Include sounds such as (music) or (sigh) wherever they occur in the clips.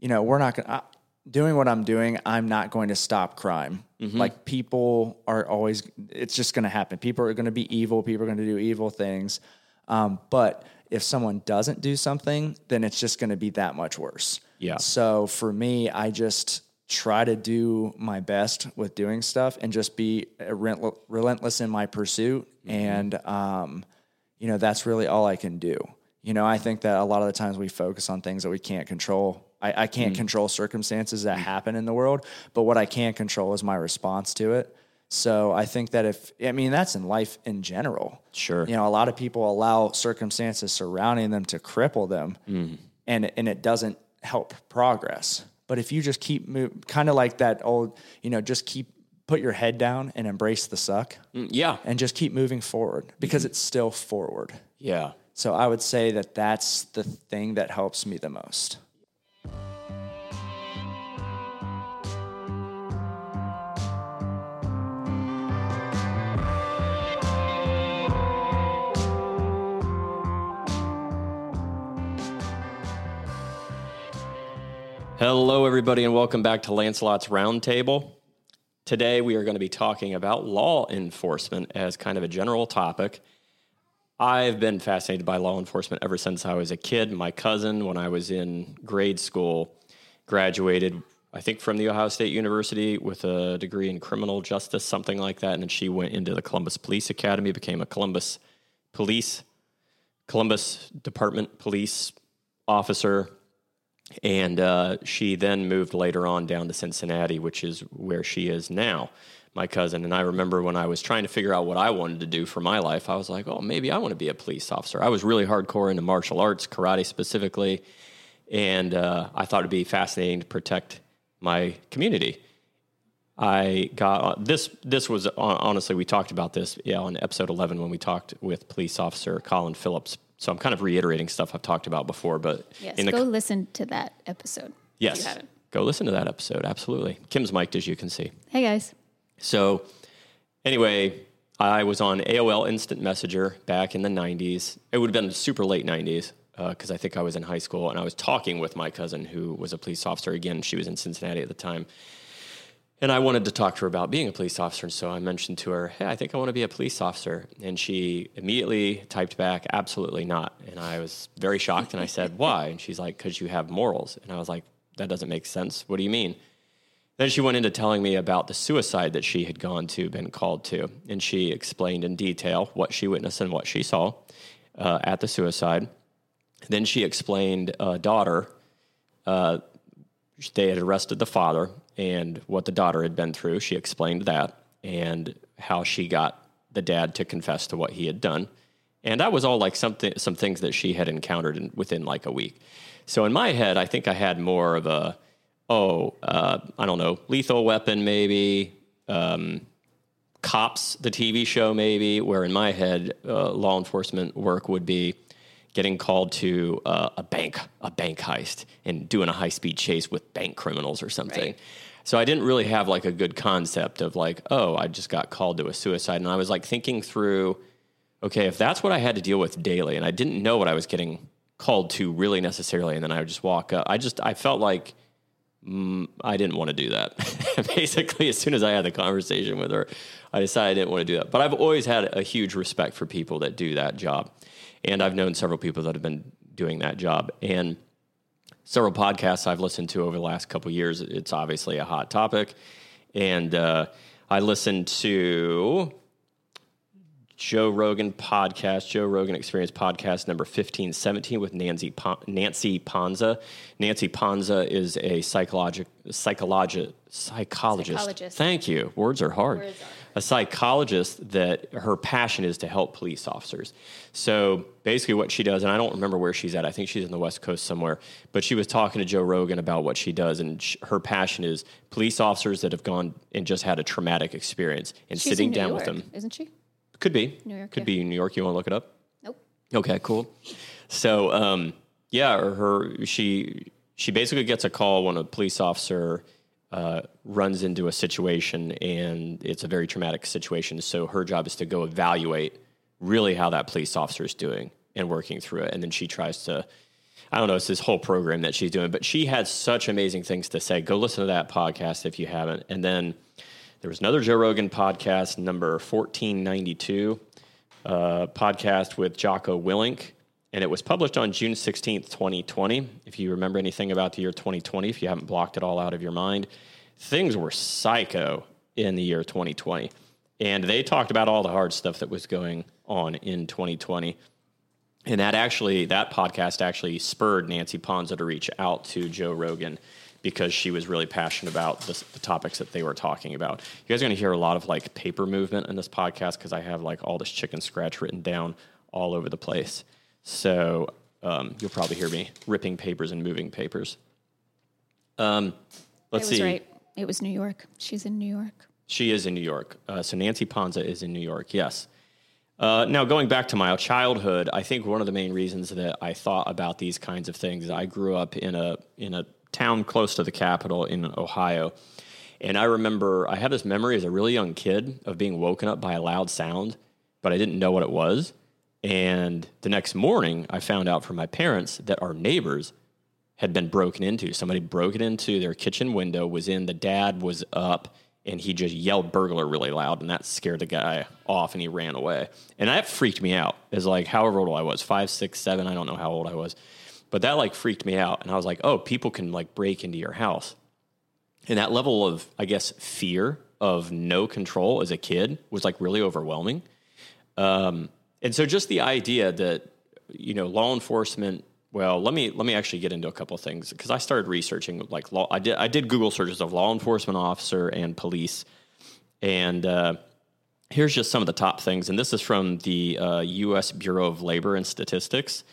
you know, we're not going to, doing what I'm doing, I'm not going to stop crime. Like people are always, it's just going to happen. People are going to be evil. People are going to do evil things. Um, but if someone doesn't do something, then it's just going to be that much worse. Yeah. So for me, I just try to do my best with doing stuff and just be relent- relentless in my pursuit. And, um, you know, that's really all I can do. You know, I think that a lot of the times we focus on things that we can't control. I, I can't mm. control circumstances that mm. happen in the world, but what I can control is my response to it. So I think that if, I mean, that's in life in general. Sure. You know, a lot of people allow circumstances surrounding them to cripple them mm. and, and it doesn't help progress. But if you just keep move, kind of like that old, you know, just keep, put your head down and embrace the suck Mm, Yeah. and just keep moving forward because mm-hmm. it's still forward. Yeah. So I would say that that's the thing that helps me the most. Hello, everybody, and welcome back to Lancelot's Roundtable. Today, we are going to be talking about law enforcement as kind of a general topic. I've been fascinated by law enforcement ever since I was a kid. My cousin, when I was in grade school, graduated, I think, from the Ohio State University with a degree in criminal justice, something like that. And then she went into the Columbus Police Academy, became a Columbus police, Columbus Department police officer, and uh, she then moved later on down to Cincinnati, which is where she is now, my cousin. And I remember when I was trying to figure out what I wanted to do for my life, I was like, oh, maybe I want to be a police officer. I was really hardcore into martial arts, karate specifically, and uh, I thought it'd be fascinating to protect my community. I got this. This was honestly, we talked about this, yeah, on episode eleven when we talked with police officer Colin Phillips. So I'm kind of reiterating stuff I've talked about before, but Yes, go listen to that episode. Yes. Go listen to that episode. Absolutely. Kim's mic'd, as you can see. Hey guys. So, anyway, I was on AOL Instant Messenger back in the 90s. It would have been super late 90s because uh, I think I was in high school and I was talking with my cousin who was a police officer. Again, she was in Cincinnati at the time. And I wanted to talk to her about being a police officer. And so I mentioned to her, hey, I think I want to be a police officer. And she immediately typed back, absolutely not. And I was very shocked. And I said, (laughs) why? And she's like, because you have morals. And I was like, that doesn't make sense. What do you mean? Then she went into telling me about the suicide that she had gone to, been called to. And she explained in detail what she witnessed and what she saw uh, at the suicide. Then she explained a daughter uh, they had arrested the father and what the daughter had been through. She explained that and how she got the dad to confess to what he had done. And that was all like something, some things that she had encountered in, within like a week. So in my head, I think I had more of a, oh, uh, I don't know, lethal weapon maybe, um, cops, the TV show maybe, where in my head, uh, law enforcement work would be getting called to uh, a bank, a bank heist, and doing a high speed chase with bank criminals or something. Right. So I didn't really have like a good concept of like, oh, I just got called to a suicide, and I was like thinking through, okay, if that's what I had to deal with daily, and I didn't know what I was getting called to really necessarily, and then I would just walk up. I just I felt like mm, I didn't want to do that. (laughs) Basically, as soon as I had the conversation with her, I decided I didn't want to do that. But I've always had a huge respect for people that do that job. And I've known several people that have been doing that job. And several podcasts I've listened to over the last couple of years, it's obviously a hot topic. And uh, I listened to Joe Rogan podcast, Joe Rogan Experience podcast number 1517 with Nancy, Pon- Nancy Ponza. Nancy Ponza is a psychologic, psychologi- psychologist. Psychologist. Thank you. Words are hard. Words are. A psychologist that her passion is to help police officers. So basically, what she does, and I don't remember where she's at. I think she's in the West Coast somewhere. But she was talking to Joe Rogan about what she does, and sh- her passion is police officers that have gone and just had a traumatic experience and She's sitting down York, with them. isn't she? Could be. New York, Could yeah. be in New York. You want to look it up? Nope. Okay, cool. So, um, yeah, her she she basically gets a call when a police officer uh, runs into a situation and it's a very traumatic situation. So her job is to go evaluate really how that police officer is doing and working through it, and then she tries to I don't know, it's this whole program that she's doing, but she had such amazing things to say. Go listen to that podcast if you haven't. And then there was another Joe Rogan podcast, number 1492, uh, podcast with Jocko Willink. And it was published on June 16th, 2020. If you remember anything about the year 2020, if you haven't blocked it all out of your mind, things were psycho in the year 2020. And they talked about all the hard stuff that was going on in 2020 and that actually that podcast actually spurred Nancy Ponza to reach out to Joe Rogan because she was really passionate about the topics that they were talking about. You guys are going to hear a lot of like paper movement in this podcast because I have like all this chicken scratch written down all over the place. So um, you'll probably hear me ripping papers and moving papers. Um, let's I was see. right. It was New York. She's in New York. She is in New York. Uh, so Nancy Ponza is in New York. Yes. Uh, now, going back to my childhood, I think one of the main reasons that I thought about these kinds of things, I grew up in a in a town close to the capital in Ohio, and I remember I have this memory as a really young kid of being woken up by a loud sound, but I didn't know what it was. And the next morning, I found out from my parents that our neighbors had been broken into. Somebody broke it into their kitchen window, was in. The dad was up and he just yelled burglar really loud and that scared the guy off and he ran away and that freaked me out as like however old i was five six seven i don't know how old i was but that like freaked me out and i was like oh people can like break into your house and that level of i guess fear of no control as a kid was like really overwhelming um, and so just the idea that you know law enforcement well, let me let me actually get into a couple of things because I started researching like law. I did I did Google searches of law enforcement officer and police, and uh, here's just some of the top things. And this is from the uh, U.S. Bureau of Labor and Statistics.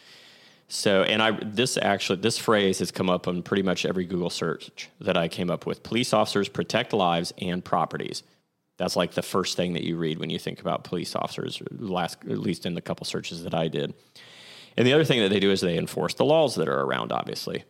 So, and I this actually this phrase has come up on pretty much every Google search that I came up with. Police officers protect lives and properties. That's like the first thing that you read when you think about police officers. Last, at least in the couple searches that I did. And the other thing that they do is they enforce the laws that are around, obviously.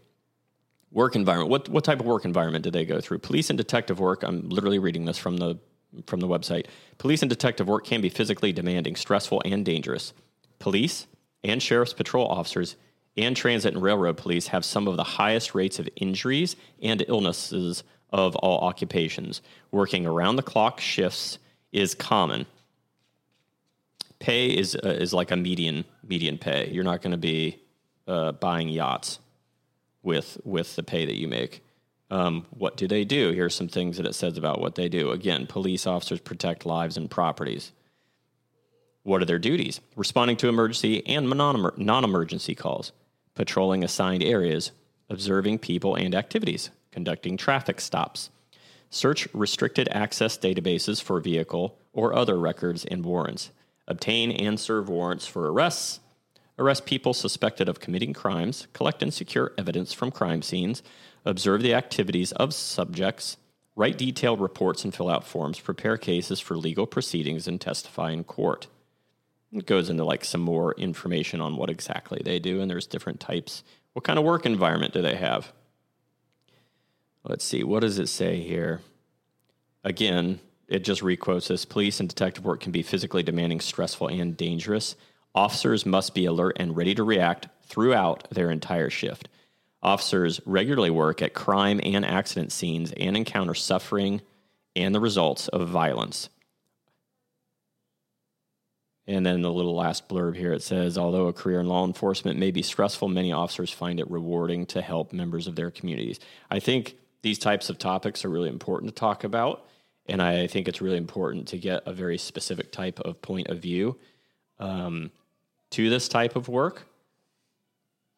Work environment. What, what type of work environment do they go through? Police and detective work. I'm literally reading this from the, from the website. Police and detective work can be physically demanding, stressful, and dangerous. Police and sheriff's patrol officers and transit and railroad police have some of the highest rates of injuries and illnesses of all occupations. Working around the clock shifts is common pay is uh, is like a median median pay. You're not going to be uh, buying yachts with with the pay that you make. Um, what do they do? Here's some things that it says about what they do. Again, police officers protect lives and properties. What are their duties? Responding to emergency and non emergency calls, patrolling assigned areas, observing people and activities, conducting traffic stops, search restricted access databases for vehicle or other records and warrants, obtain and serve warrants for arrests, arrest people suspected of committing crimes, collect and secure evidence from crime scenes, observe the activities of subjects, write detailed reports and fill out forms, prepare cases for legal proceedings, and testify in court. It goes into like some more information on what exactly they do, and there's different types. What kind of work environment do they have? Let's see, what does it say here? Again, it just requotes this police and detective work can be physically demanding, stressful, and dangerous. Officers must be alert and ready to react throughout their entire shift. Officers regularly work at crime and accident scenes and encounter suffering and the results of violence. And then the little last blurb here it says, although a career in law enforcement may be stressful, many officers find it rewarding to help members of their communities. I think these types of topics are really important to talk about and I think it's really important to get a very specific type of point of view um, to this type of work.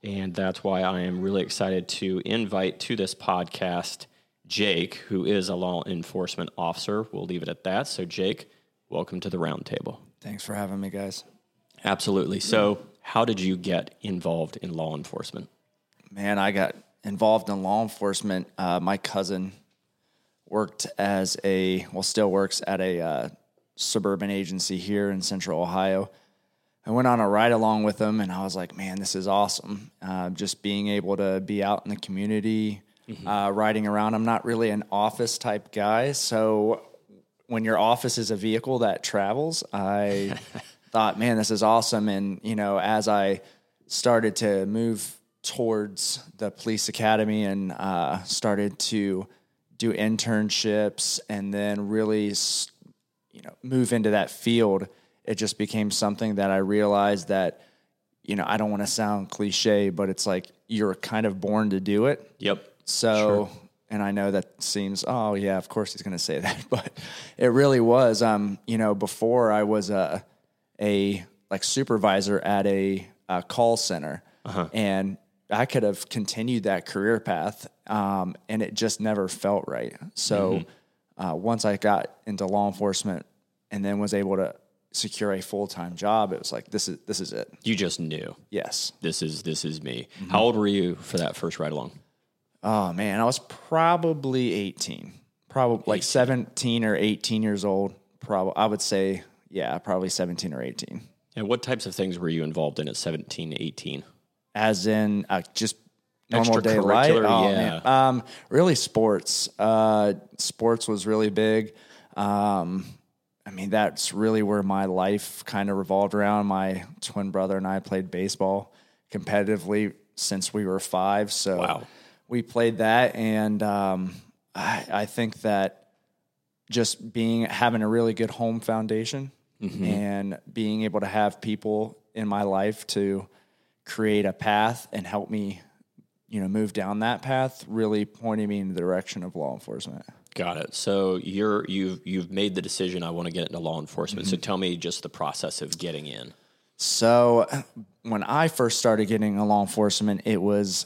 And that's why I am really excited to invite to this podcast Jake, who is a law enforcement officer. We'll leave it at that. So, Jake, welcome to the roundtable. Thanks for having me, guys. Absolutely. So, how did you get involved in law enforcement? Man, I got involved in law enforcement. Uh, my cousin worked as a well still works at a uh, suburban agency here in central ohio i went on a ride along with him, and i was like man this is awesome uh, just being able to be out in the community mm-hmm. uh, riding around i'm not really an office type guy so when your office is a vehicle that travels i (laughs) thought man this is awesome and you know as i started to move towards the police academy and uh, started to do internships and then really, you know, move into that field, it just became something that I realized that, you know, I don't want to sound cliche, but it's like you're kind of born to do it. Yep. So, and I know that seems, oh yeah, of course he's going to say that, (laughs) but it really was. Um, you know, before I was a a like supervisor at a, uh call center, and I could have continued that career path, um, and it just never felt right. So, uh, once I got into law enforcement, and then was able to secure a full time job, it was like this is this is it. You just knew Yes. this is this is me. How old were you for that first ride along? Oh man, I was probably 18. Probably like 17 or 18 years old. Probably I would say yeah, probably 17 or 18. And what types of things were you involved in at 17, 18? As in uh, just normal day life. Oh, yeah. Um really sports. Uh sports was really big. Um I mean that's really where my life kind of revolved around. My twin brother and I played baseball competitively since we were 5, so Wow. we played that and um I, I think that just being having a really good home foundation and being able to have people in my life to create a path and help me you know move down that path really pointed me in the direction of law enforcement Got it. So you're you've you've made the decision. I want to get into law enforcement. So mm-hmm. tell me just the process of getting in. So when I first started getting in law enforcement, it was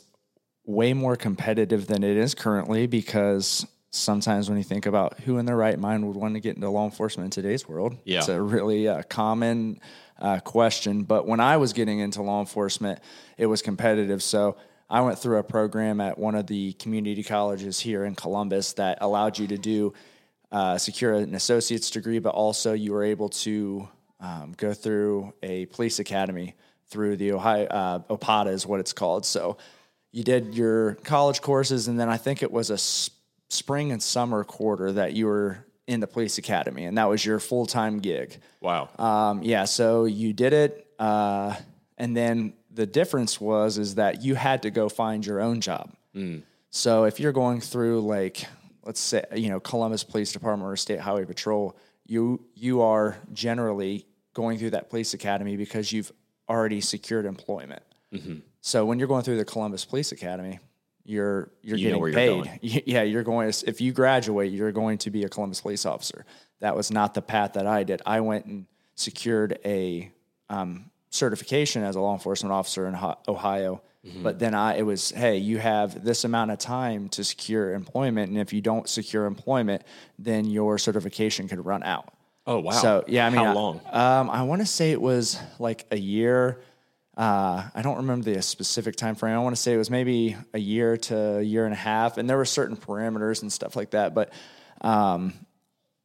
way more competitive than it is currently because sometimes when you think about who in their right mind would want to get into law enforcement in today's world, Yeah. it's a really uh, common uh, question. But when I was getting into law enforcement, it was competitive. So I went through a program at one of the community colleges here in Columbus that allowed you to do uh, secure an associate's degree, but also you were able to um, go through a police academy through the Ohio uh, OPOTA is what it's called. So you did your college courses, and then I think it was a spring and summer quarter that you were in the police academy, and that was your full time gig. Wow. Um, yeah, so you did it, uh, and then the difference was is that you had to go find your own job. So if you're going through like let's say you know Columbus Police Department or State Highway Patrol, you you are generally going through that police academy because you've already secured employment. So when you're going through the Columbus Police Academy, you're you're You getting where you're paid. (laughs) Yeah, you're going to if you graduate, you're going to be a Columbus police officer. That was not the path that I did. I went and secured a um, certification as a law enforcement officer in Ohio. Mm-hmm. But then I it was hey, you have this amount of time to secure employment, and if you don't secure employment, then your certification could run out. Oh, wow. So yeah, I mean, How I- long? Um, I want to say it was like a year. Uh, I don't remember the specific time frame. I want to say it was maybe a year to a year and a half, and there were certain parameters and stuff like that. But um,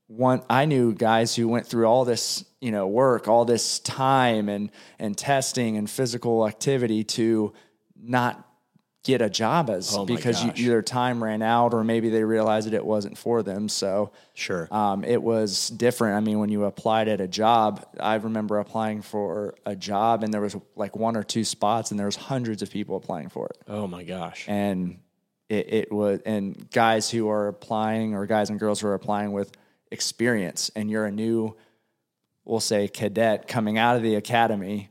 one, I knew guys who went through all this, you know, work, all this time and and testing and physical activity to not get a job as Oh because you, time ran out or maybe they realized that it wasn't for them. So Sure. um, it was different. I mean, when you applied at a job, I remember applying for a job and there was like one or two spots and there was hundreds of people applying for it. oh my gosh. And it, it was, and guys who are applying or guys and girls who are applying with experience and you're a new, we'll say cadet coming out of the academy,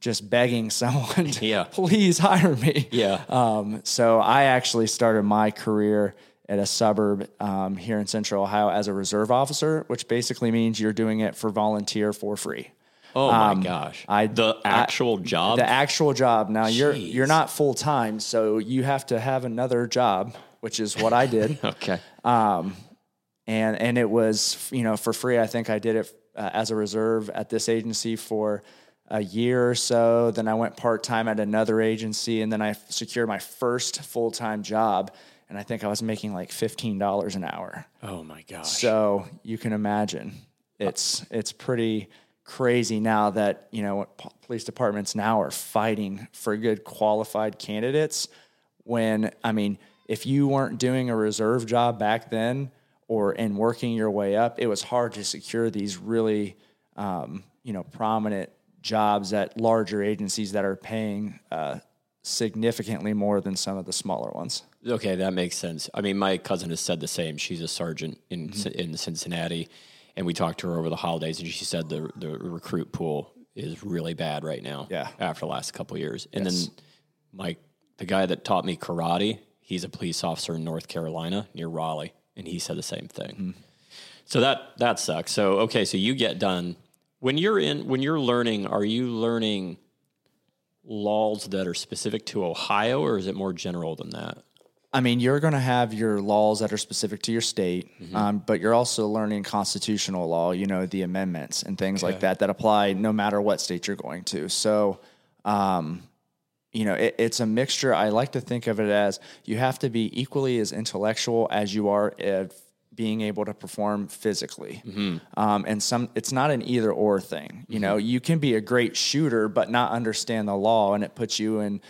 just begging someone to Mm-hmm. Yeah. please hire me. Yeah. Um, so I actually started my career at a suburb um, here in Central Ohio as a reserve officer, which basically means you're doing it for volunteer for free. Oh my gosh. um, I- the actual job. The actual job. Now you're you're not full time, so you have to have another job, which is what I did. (laughs) okay. Um, and and it was you know for free. I think I did it uh, as a reserve at this agency for a year or so. Then I went part time at another agency, and then I secured my first full time job. And I think I was making like fifteen dollars an hour. Oh my gosh. So you can imagine it's it's pretty crazy now that you know police departments now are fighting for good qualified candidates. When I mean, if you weren't doing a reserve job back then or in working your way up, it was hard to secure these really um, you know prominent jobs at larger agencies that are paying uh, significantly more than some of the smaller ones. Okay, that makes sense. I mean, my cousin has said the same. She's a sergeant in in Cincinnati, and we talked to her over the holidays, and she said the the recruit pool is really bad right now. Yeah. after the last couple of years, and Yes. then my the guy that taught me karate, he's a police officer in North Carolina near Raleigh, and he said the same thing. So that that sucks. So okay, so you get done when you're in when you're learning. Are you learning laws that are specific to Ohio, or is it more general than that? I mean, you're going to have your laws that are specific to your state, Mm-hmm. um, but you're also learning constitutional law, you know, the amendments and things like that that apply no matter what state you're going to. So, um, you know, it, it's a mixture. I like to think of it as you have to be equally as intellectual as you are at being able to perform physically. Um, and some, it's not an either or thing. You know, you can be a great shooter, but not understand the law, and it puts you in,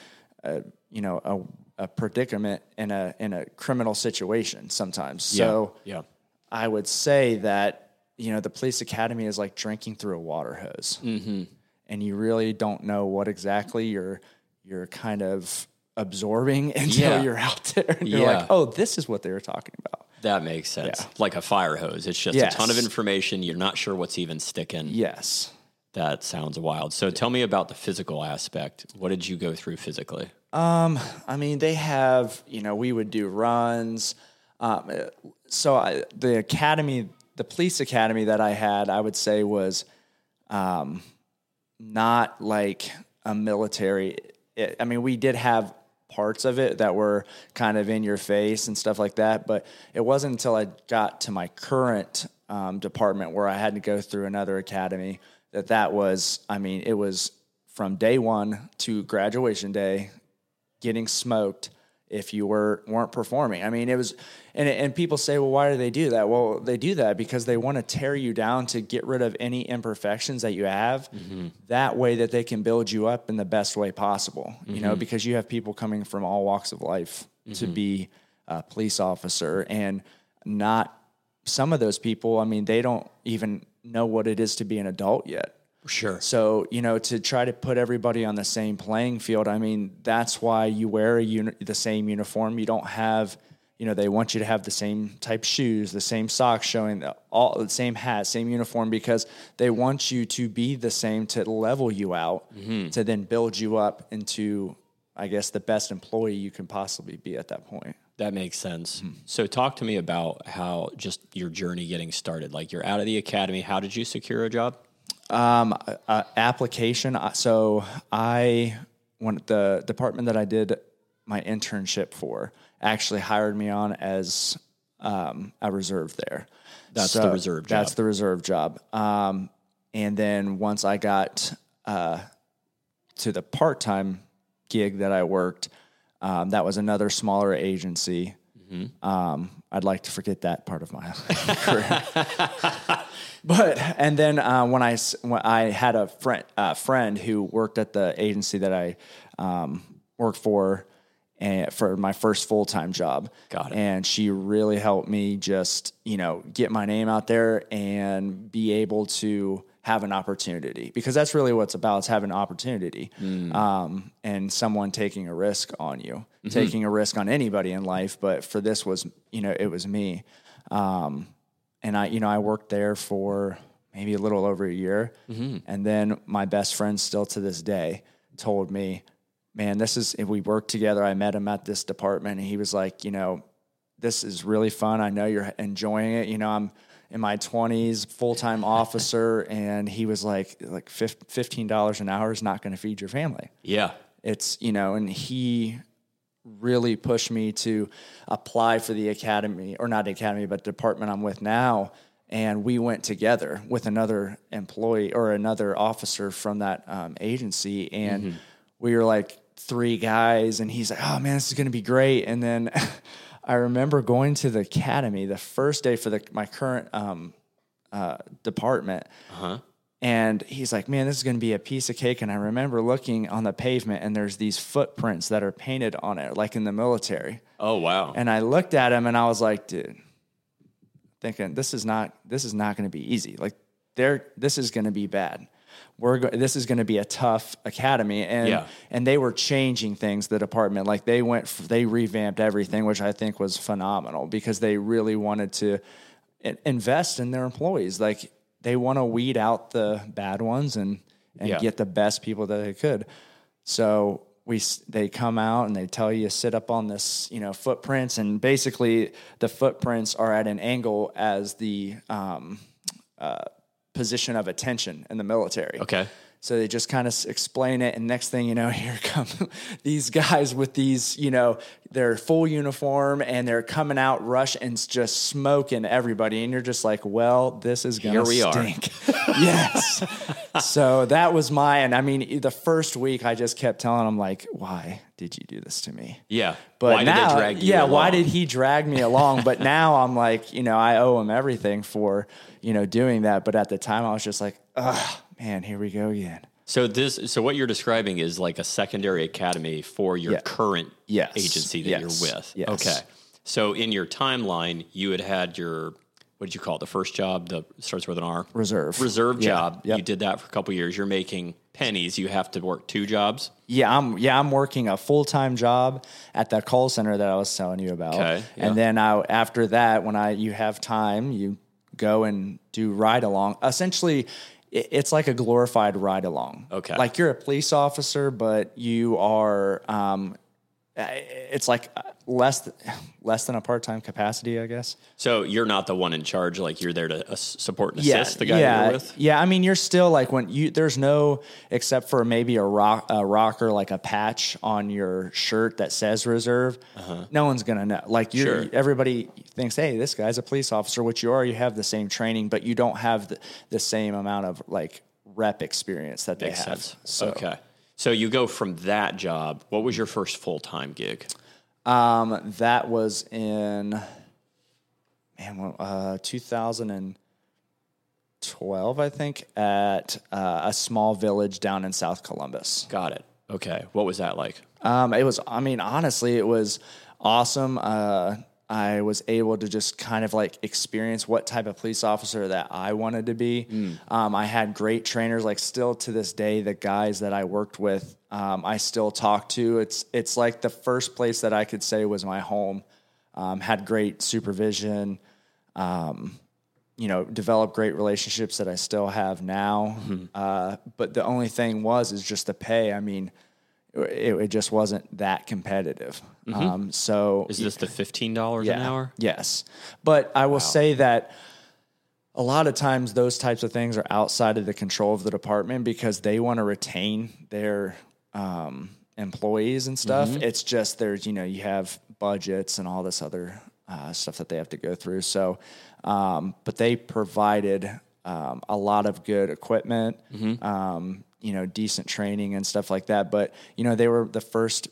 a, you know, a, a predicament in a in a criminal situation sometimes. So, yeah. I would say that you know the police academy is like drinking through a water hose, mm-hmm. and you really don't know what exactly you're you're kind of absorbing (laughs) until Yeah. you're out there. And you're like, oh, this is what they were talking about. That makes sense. Yeah. Like a fire hose. It's just Yes. a ton of information. You're not sure what's even sticking. Yes. That sounds wild. So tell me about the physical aspect. What did you go through physically? I mean, they have, you know, we would do runs. Um, so I, the academy, the police academy that I had, I would say was um, not like a military. It, I mean, we did have parts of it that were kind of in your face and stuff like that, but it wasn't until I got to my current um, department where I had to go through another academy that that was. I mean, it was from day one to graduation day getting smoked if you were weren't performing. I mean, it was, and and people say, well, why do they do that? Well, they do that because they want to tear you down to get rid of any imperfections that you have. Mm-hmm. That way, that they can build you up in the best way possible. You know, mm-hmm. because you have people coming from all walks of life to mm-hmm. be a police officer, and not some of those people. I mean, they don't even know what it is to be an adult yet. Sure. So, you know, to try to put everybody on the same playing field, I mean, that's why you wear a uni- the same uniform. You don't have, you know, they want you to have the same type shoes, the same socks showing the, all the same hat, same uniform because they want you to be the same to level you out to then build you up into I guess the best employee you can possibly be at that point. That makes sense. Mm-hmm. So, talk to me about how just your journey getting started. Like, you're out of the academy. How did you secure a job? Um, uh, application. So I, when the department that I did my internship for, actually hired me on as um, a reserve there. That's the reserve job. That's the reserve job. Um, and then once I got uh, to the part time gig that I worked, um, that was another smaller agency. Mm-hmm. Um, I'd like to forget that part of my (laughs) career. but and then uh, when I when I had a friend uh, friend who worked at the agency that I um, worked for and for my first full time job. Got it. And she really helped me just you know get my name out there and be able to have an opportunity because that's really what it's about. is having an opportunity um, and someone taking a risk on you, taking a risk on anybody in life. But for this was you know it was me. Um, and I, you know, I worked there for maybe a little over a year, and then my best friend, still to this day, told me, "Man, this is." If we worked together, I met him at this department, and he was like, "You know, this is really fun. I know you're enjoying it. You know, I'm in my 20s, full time (laughs) officer, and he was like, like fifteen dollars an hour is not going to feed your family." Yeah. it's you know and he really pushed me to apply for the academy or not the academy but the department i'm with now and we went together with another employee or another officer from that um, agency and we were like three guys and he's like oh man this is going to be great and then (laughs) i remember going to the academy the first day for the my current um, uh, department and he's like, man, this is going to be a piece of cake. And I remember looking on the pavement and there's these footprints that are painted on it, like in the military. Oh, wow. And I looked at him and I was like, dude, thinking this is not, this is not going to be easy. Like there, this is going to be bad. We're go- this is going to be a tough academy. And Yeah. and they were changing things the department. Like they went f- they revamped everything which i think was phenomenal because they really wanted to in- invest in their employees. Like they want to weed out the bad ones and and Yeah. get the best people that they could. So we they come out and they tell you sit up on this you know footprints. And basically the footprints are at an angle as the um, uh, position of attention in the military Okay. So they just kind of explain it, and next thing you know, (laughs) here come these guys with these, you know, their full uniform, and they're coming out rush and just smoking everybody, and you're just like, well, this is gonna Here stink. (laughs) yes. so that was my, and I mean, the first week, I just kept telling them like, why did you do this to me? Yeah. But why now, did they drag you? yeah, why did he drag me along? but now I'm like, you know, I owe him everything for, you know, doing that. But at the time, I was just like, ugh, man, here we go again. So this, so what you're describing is like a secondary academy for your Yeah. current Yes. agency that Yes. you're with. Yes. Okay. So in your timeline, you had had your what did you call it? The first job that starts with an R. Reserve. Reserve Yeah. job. Yep. You did that for a couple years. You're making pennies. You have to work two jobs. Yeah, I'm yeah, I'm working a full time job at that call center that I was telling you about. Okay, yeah. And then I after that, when I you have time, you go and do ride along. Essentially it's like a glorified ride along. Okay. Like you're a police officer, but you are um it's like uh, less th- less than a part time capacity, I guess. So you're not the one in charge. Like you're there to uh, support and assist the guy yeah, you're with. Yeah, I mean, you're still like when you there's no except for maybe a rock a rocker like a patch on your shirt that says reserve. No one's gonna know. Like you, Uh-huh. Sure. everybody thinks, hey, this guy's a police officer, which you are. You have the same training, but you don't have the, the same amount of like rep experience that they Makes have. sense. So, Okay. So you go from that job. What was your first full time gig? um, that was in man, uh, 2012, I think, at uh, a small village down in South Columbus. Got it. Okay. What was that like? Um, it was, I mean, honestly, it was awesome. Uh, I was able to just kind of like experience what type of police officer that I wanted to be. Um, I had great trainers, like still to this day, the guys that I worked with, um, I still talk to. It's it's like the first place that I could say was my home. Um, had great supervision. Um, you know, developed great relationships that I still have now. Uh, but the only thing was is just the pay. I mean, it, it just wasn't that competitive. Um, so Is this the fifteen dollars yeah, an hour? Yes, but I will say that a lot of times those types of things are outside of the control of the department because they want to retain their um, employees and stuff. Mm-hmm. It's just there's you know you have budgets and all this other uh, stuff that they have to go through. So, um, but they provided um, a lot of good equipment. Mm-hmm. Um, you know, decent training and stuff like that. But you know, they were the first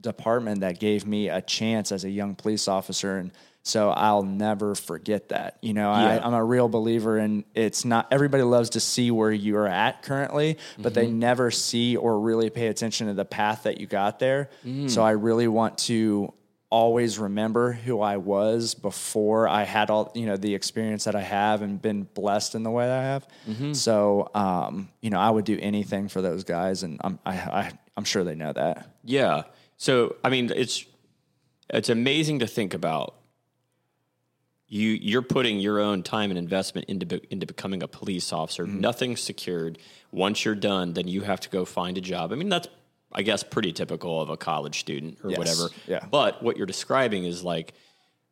department that gave me a chance as a young police officer and so I'll never forget that. You know, Yeah. I, I'm a real believer in it's not everybody loves to see where you're at currently, but they mm-hmm. never see or really pay attention to the path that you got there. Mm. So I really want to always remember who I was before I had all, you know, the experience that I have and been blessed in the way that I have. So, um, you know, I would do anything for those guys and I'm, I, I, I'm sure they know that. Yeah. So I mean, it's it's amazing to think about. You you're putting your own time and investment into be, into becoming a police officer. Mm-hmm. Nothing's secured. Once you're done, then you have to go find a job. I mean, that's I guess pretty typical of a college student or Yes. whatever. Yeah. But what you're describing is like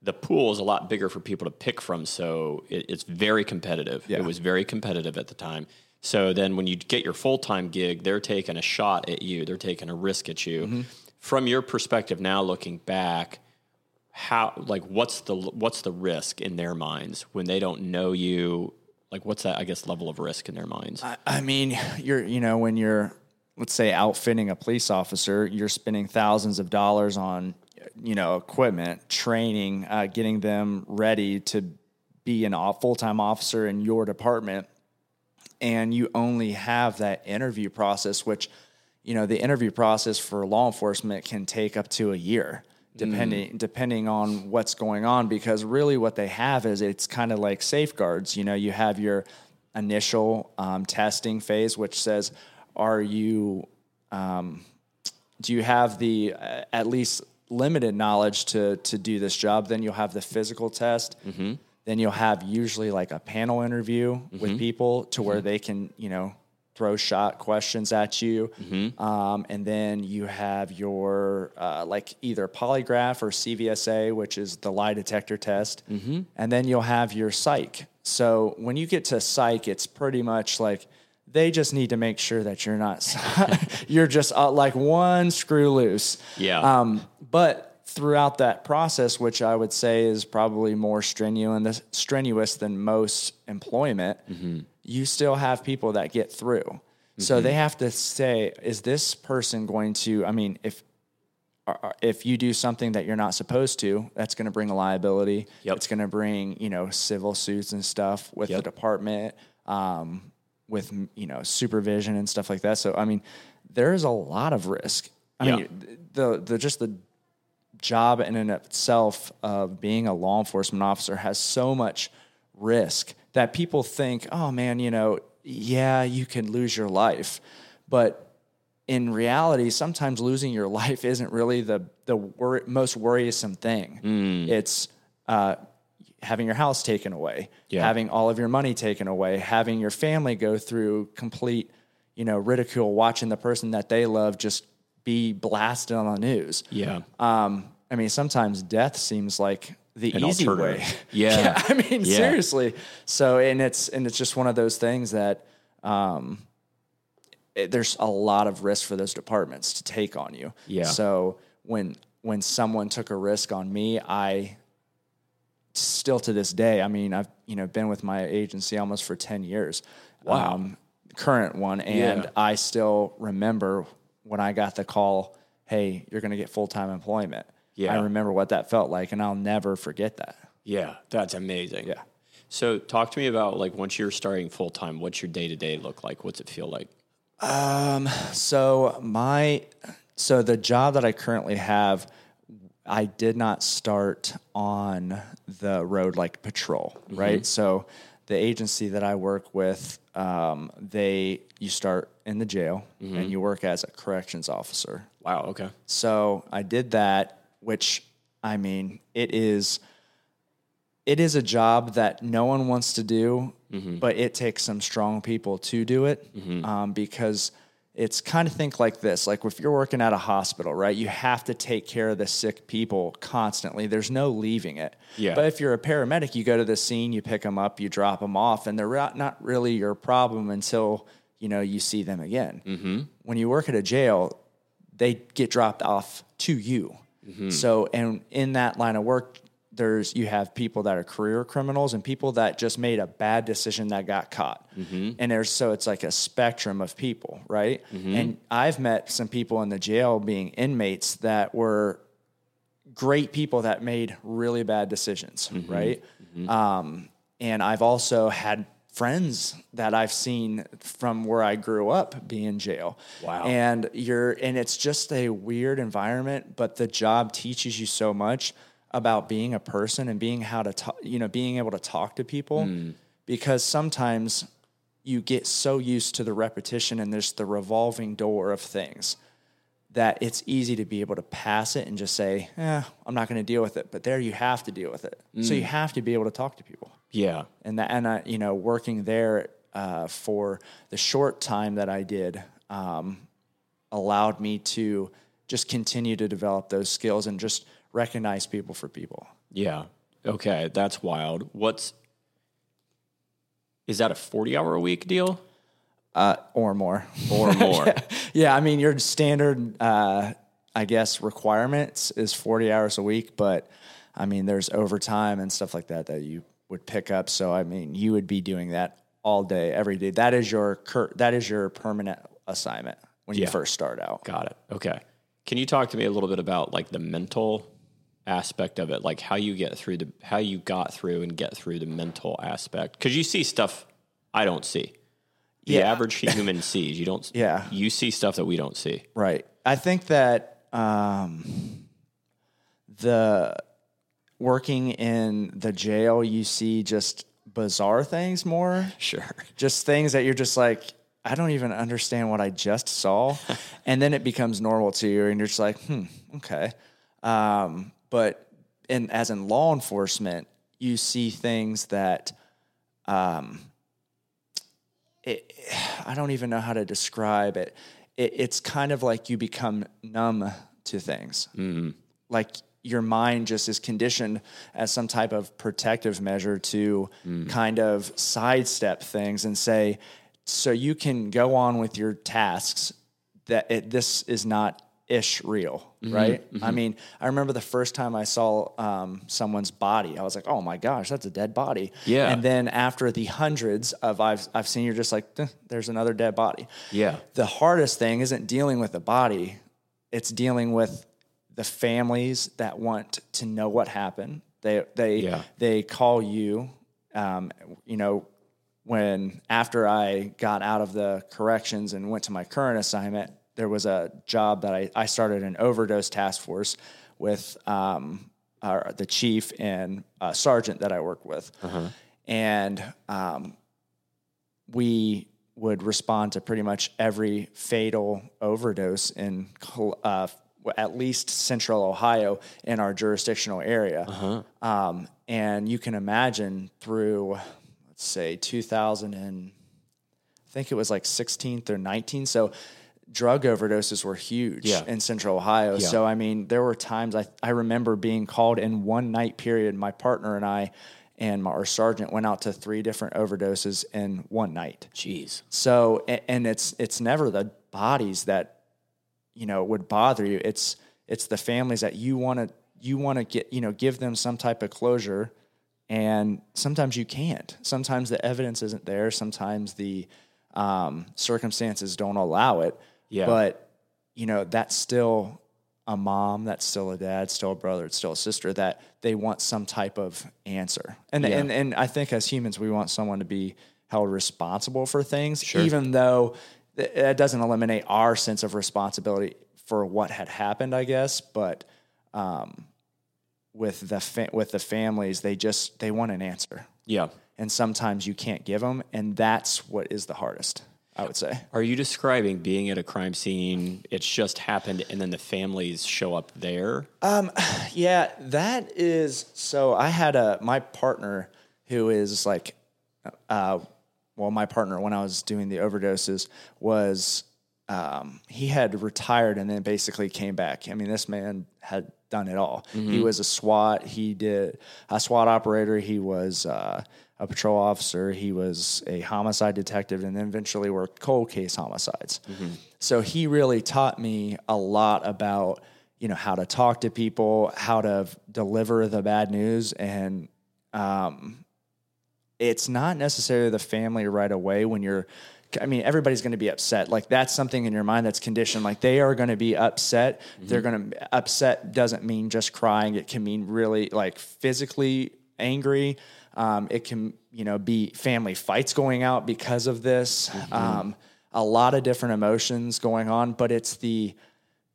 the pool is a lot bigger for people to pick from, so it, it's very competitive. Yeah. It was very competitive at the time. So then when you get your full time gig, they're taking a shot at you. They're taking a risk at you. Mm-hmm. From your perspective now, looking back, how like what's the what's the risk in their minds when they don't know you? Like what's that? I guess level of risk in their minds. I, I mean, you're, you know, when you're, let's say, outfitting a police officer, you're spending thousands of dollars on, you know, equipment, training, uh, getting them ready to be a full time officer in your department. And you only have that interview process, which, you know, the interview process for law enforcement can take up to a year. Depending depending on what's going on, because really what they have is it's kind of like safeguards. You know, you have your initial um, testing phase, which says, "Are you? Um, do you have the uh, at least limited knowledge to to do this job?" Then you'll have the physical test. Then you'll have usually like a panel interview with people to where they can, you know, throw shot questions at you. Um, and then you have your uh, like either polygraph or CVSA, which is the lie detector test. And then you'll have your psych. So when you get to psych, it's pretty much like they just need to make sure that you're not, (laughs) you're just uh, like one screw loose. Yeah. Um, but throughout that process, which I would say is probably more strenuous, strenuous than most employment, you still have people that get through. So they have to say, is this person going to? I mean, if if you do something that you're not supposed to, that's going to bring a liability. Yep. It's going to bring you know civil suits and stuff with the department, um, with you know supervision and stuff like that. So I mean, there is a lot of risk. I Yeah. mean, the the just the job in and of itself of being a law enforcement officer has so much risk that people think, oh man, you know, yeah, you can lose your life, but in reality, sometimes losing your (laughs) life isn't really the the wor- most worrisome thing. It's uh, having your house taken away, Yeah. having all of your money taken away, having your family go through complete, you know, ridicule, watching the person that they love just be blasted on the news. Yeah. Um, I mean, sometimes death seems like the An easy way. (laughs) Yeah. I mean, Yeah. seriously. So, and it's and it's just one of those things that um, it, there's a lot of risk for those departments to take on you. Yeah. So when when someone took a risk on me, I still to this day. I mean, I've you know been with my agency almost for ten years. Wow. Um, current one, and Yeah. I still remember when I got the call. Hey, you're going to get full time employment. Yeah. I remember what that felt like, and I'll never forget that. Yeah, that's amazing. Yeah. So, talk to me about like once you're starting full time, what's your day to day look like? What's it feel like? Um. So my so the job that I currently have, I did not start on the road like patrol, right? So the agency that I work with, um, they you start in the jail and you work as a corrections officer. Wow. Okay. So I did that, which I mean, it is it is a job that no one wants to do, but it takes some strong people to do it um, because it's kind of think like this like if you're working at a hospital right you have to take care of the sick people constantly there's no leaving it Yeah. but if you're a paramedic you go to the scene you pick them up you drop them off and they're not- really your problem until you know you see them again mm-hmm. when you work at a jail they get dropped off to you. So, and in that line of work, there's you have people that are career criminals and people that just made a bad decision that got caught. Mm-hmm. And there's so it's like a spectrum of people, right? Mm-hmm. And I've met some people in the jail being inmates that were great people that made really bad decisions, mm-hmm. right? Um, and I've also had friends that I've seen from where I grew up be in jail. Wow. And you're and it's just a weird environment, but the job teaches you so much about being a person and being how to talk, you know, being able to talk to people because sometimes you get so used to the repetition and there's the revolving door of things that it's easy to be able to pass it and just say, eh, I'm not going to deal with it. But there you have to deal with it. So you have to be able to talk to people. Yeah. And that, and I, you know, working there uh, for the short time that I did um, allowed me to just continue to develop those skills and just recognize people for people. Yeah. Okay. That's wild. What's is that a forty hour a week deal Uh, or more. or (laughs) more? Yeah, I mean, your standard, uh, I guess, requirements is 40 hours a week, but I mean, there's overtime and stuff like that that you would pick up. So, I mean, you would be doing that all day, every day. That is your cur- that is your permanent assignment when you first start out. Got it. Okay. Can you talk to me a little bit about like the mental aspect of it, like how you get through the how you got through and get through the mental aspect? Because you see stuff I don't see. The Yeah. average (laughs) human sees. You don't. Yeah. You see stuff that we don't see. Right. I think that um, the working in the jail, you see just bizarre things more. Sure. Just things that you're just like, I don't even understand what I just saw. (laughs) and then it becomes normal to you and you're just like, hmm, okay. Um, but in, as in law enforcement, you see things that, um, it, I don't even know how to describe it. it it's kind of like you become numb to things. Like your mind just is conditioned as some type of protective measure to kind of sidestep things and say, so you can go on with your tasks that it, this is not ish real, right? I mean, I remember the first time I saw um, someone's body, I was like, oh my gosh, that's a dead body. Yeah. And then after the hundreds of I've, I've seen, you're just like, "Eh, there's another dead body. Yeah. The hardest thing isn't dealing with the body, it's dealing with the families that want to know what happened. They, they, Yeah. they call you, um, you know, when after I got out of the corrections and went to my current assignment, there was a job that I, I started an overdose task force with um, our, the chief and uh, sergeant that I work with. And um, we would respond to pretty much every fatal overdose in uh, at least central Ohio in our jurisdictional area. Um, and you can imagine through, let's say, 2000 and I think it was like 16th or 19. So drug overdoses were huge Yeah. in central Ohio. So, I mean, there were times I, I remember being called in one night period. My partner and I and my, our sergeant went out to three different overdoses in one night. Jeez. So, a- and it's it's never the bodies that you know would bother you. It's it's the families that you want to you want to get you know give them some type of closure, and sometimes you can't. Sometimes the evidence isn't there. Sometimes the um, circumstances don't allow it. Yeah. But you know that's still a mom, that's still a dad, still a brother, it's still a sister that they want some type of answer. And Yeah. and and I think as humans we want someone to be held responsible for things, even though that doesn't eliminate our sense of responsibility for what had happened, I guess. But um, with the fa- with the families, they just they want an answer, Yeah. and sometimes you can't give them, and that's what is the hardest. I would say. Are you describing being at a crime scene? It's just happened, and then the families show up there. (sighs) Yeah, that is so. I had a my partner who is like, uh, well, my partner when I was doing the overdoses was, um, he had retired and then basically came back. I mean, this man had done it all. He was a SWAT. He did a SWAT operator. He was uh, a patrol officer. He was a homicide detective, and then eventually worked cold case homicides. So he really taught me a lot about you know how to talk to people, how to deliver the bad news, and um, it's not necessarily the family right away when you're. I mean, everybody's going to be upset. Like that's something in your mind that's conditioned. Like they are going to be upset. They're going to upset doesn't mean just crying. It can mean really like physically angry. Um, it can you know be family fights going out because of this. Um, a lot of different emotions going on, but it's the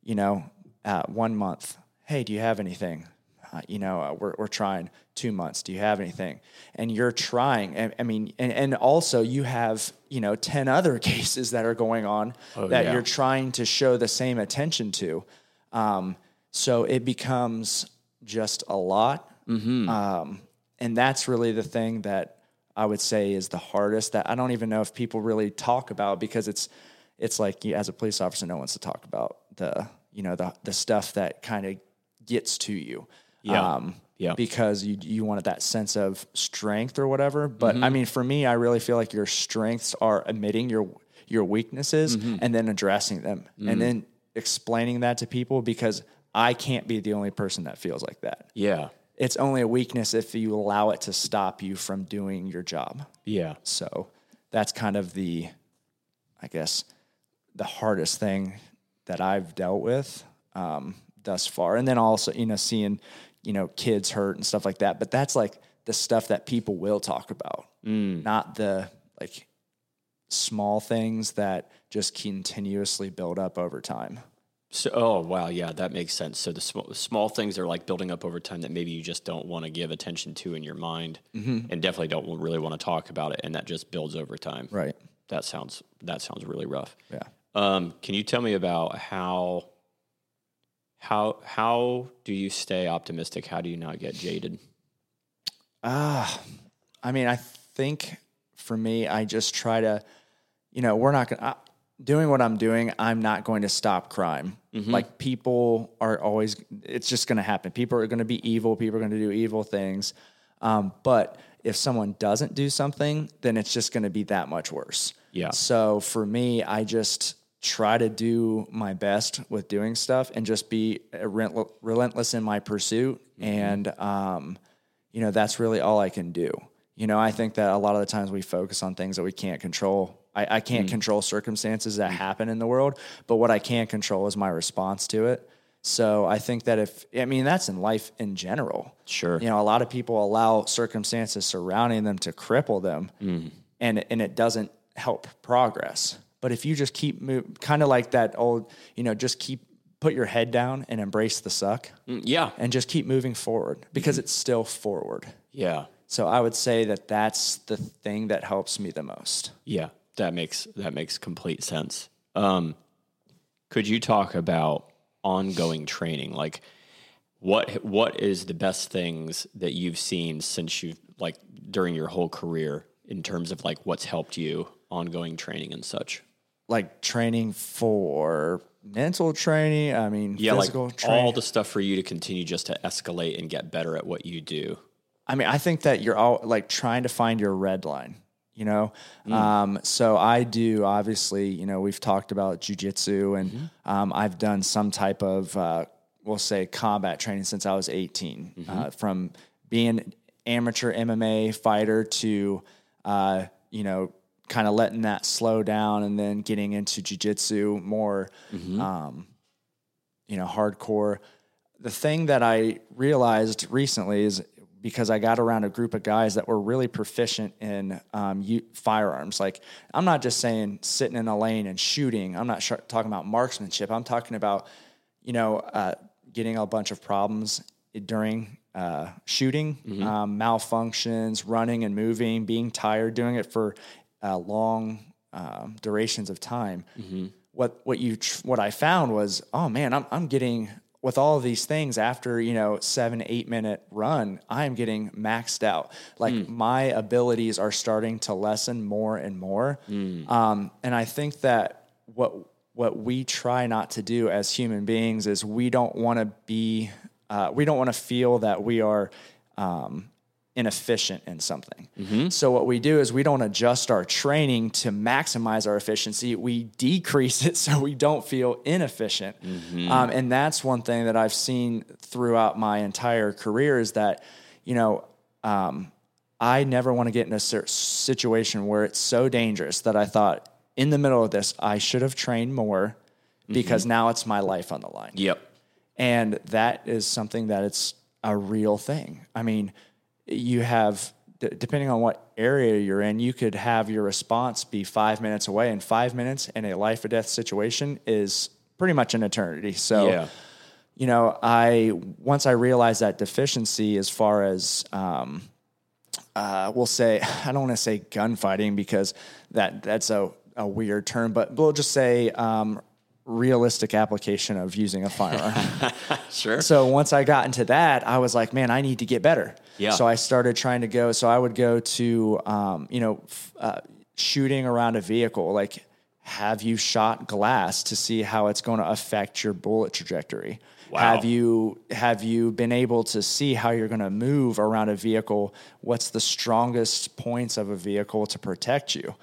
you know, uh, one month. Hey, do you have anything? Uh, you know, uh, we're, we're trying two months. Do you have anything? And you're trying. And, I mean, and, and also you have, you know, 10 (laughs) other cases that are going on that yeah. you're trying to show the same attention to. Um, so it becomes just a lot. Um, and that's really the thing that I would say is the hardest that I don't even know if people really talk about because it's it's like you, as a police officer, no one wants to talk about the you know the the stuff that kind of gets to you. Yeah. Um, Yeah. Because you you wanted that sense of strength or whatever. But I mm-hmm. mean, for me, I really feel like your strengths are admitting your your weaknesses mm-hmm. and then addressing them and mm-hmm. then explaining that to people because I can't be the only person that feels like that Yeah. It's only a weakness if you allow it to stop you from doing your job. Yeah. So that's kind of the, I guess, the hardest thing that I've dealt with um, thus far. And then also, you know, seeing, you know, kids hurt and stuff like that. But that's like the stuff that people will talk about, not the like small things that just continuously build up over time. So, oh wow, yeah, that makes sense. So the small, small things are like building up over time that maybe you just don't want to give attention to in your mind, Mm-hmm. and definitely don't really want to talk about it, and that just builds over time. Right. That sounds that sounds really rough. Yeah. Um, can you tell me about how how how do you stay optimistic? How do you not get jaded? Ah, I mean, I think for me, I just try to, you know, we're not going to, doing what I'm doing, I'm not going to stop crime. Like people are always, it's just going to happen. People are going to be evil. People are going to do evil things. Um, but if someone doesn't do something, then it's just going to be that much worse. Yeah. So for me, I just try to do my best with doing stuff and just be relent- relentless in my pursuit. And, um, you know, that's really all I can do. You know, I think that a lot of the times we focus on things that we can't control. I, I can't mm. control circumstances that mm. happen in the world, but what I can control is my response to it. So I think that if, I mean, that's in life in general. Sure. You know, a lot of people allow circumstances surrounding them to cripple them mm. and, and it doesn't help progress. But if you just keep move, kind of like that old, you know, just keep, put your head down and embrace the suck Mm, Yeah, and just keep moving forward because mm-hmm. it's still forward. yeah, So I would say that that's the thing that helps me the most. yeah. That makes that makes complete sense. Um, could you talk about ongoing training? Like, what what is the best things that you've seen since you've like during your whole career in terms of like what's helped you ongoing training and such? Like training for mental training, I mean, Yeah, physical like training. all the stuff for you to continue just to escalate and get better at what you do. I mean, I think that you're all like trying to find your red line, you know? Um, so I do, obviously, you know, we've talked about jujitsu and um, I've done some type of, uh, we'll say, combat training since I was 18, uh, from being amateur MMA fighter to, uh, you know, kind of letting that slow down and then getting into jujitsu more, um, you know, hardcore. The thing that I realized recently is because I got around a group of guys that were really proficient in um, firearms. Like, I'm not just saying sitting in a lane and shooting. I'm not sh- talking about marksmanship. I'm talking about, you know, uh, getting a bunch of problems during uh, shooting, um, malfunctions, running and moving, being tired, doing it for uh, long um, durations of time. What what you tr- what I found was, oh man, I'm I'm getting with all of these things after you know seven eight minute run, I am getting maxed out. Like my abilities are starting to lessen more and more, um, and I think that what what we try not to do as human beings is we don't want to be uh, we don't want to feel that we are um, inefficient in something. So what we do is we don't adjust our training to maximize our efficiency. We decrease it (laughs) so we don't feel inefficient. Um, and that's one thing that I've seen throughout my entire career is that, you know, um, I never want to get in a situation where it's so dangerous that I thought in the middle of this, I should have trained more because now it's my life on the line. Yep. And that is something that it's a real thing. I mean, you have, d- depending on what area you're in, you could have your response be five minutes away, and five minutes in a life or death situation is pretty much an eternity. So, Yeah. you know, I once I realized that deficiency as far as um, uh, we'll say (laughs) I don't want to say gunfighting because that that's a, a weird term, but we'll just say um, realistic application of using a firearm. (laughs) Sure. so once I got into that, I was like, man, I need to get better. Yeah. So I started trying to go. So I would go to um, you know f- uh, shooting around a vehicle, like. Have you shot glass to see how it's going to affect your bullet trajectory? Wow. Have you have you been able to see how you're going to move around a vehicle? What's the strongest points of a vehicle to protect you?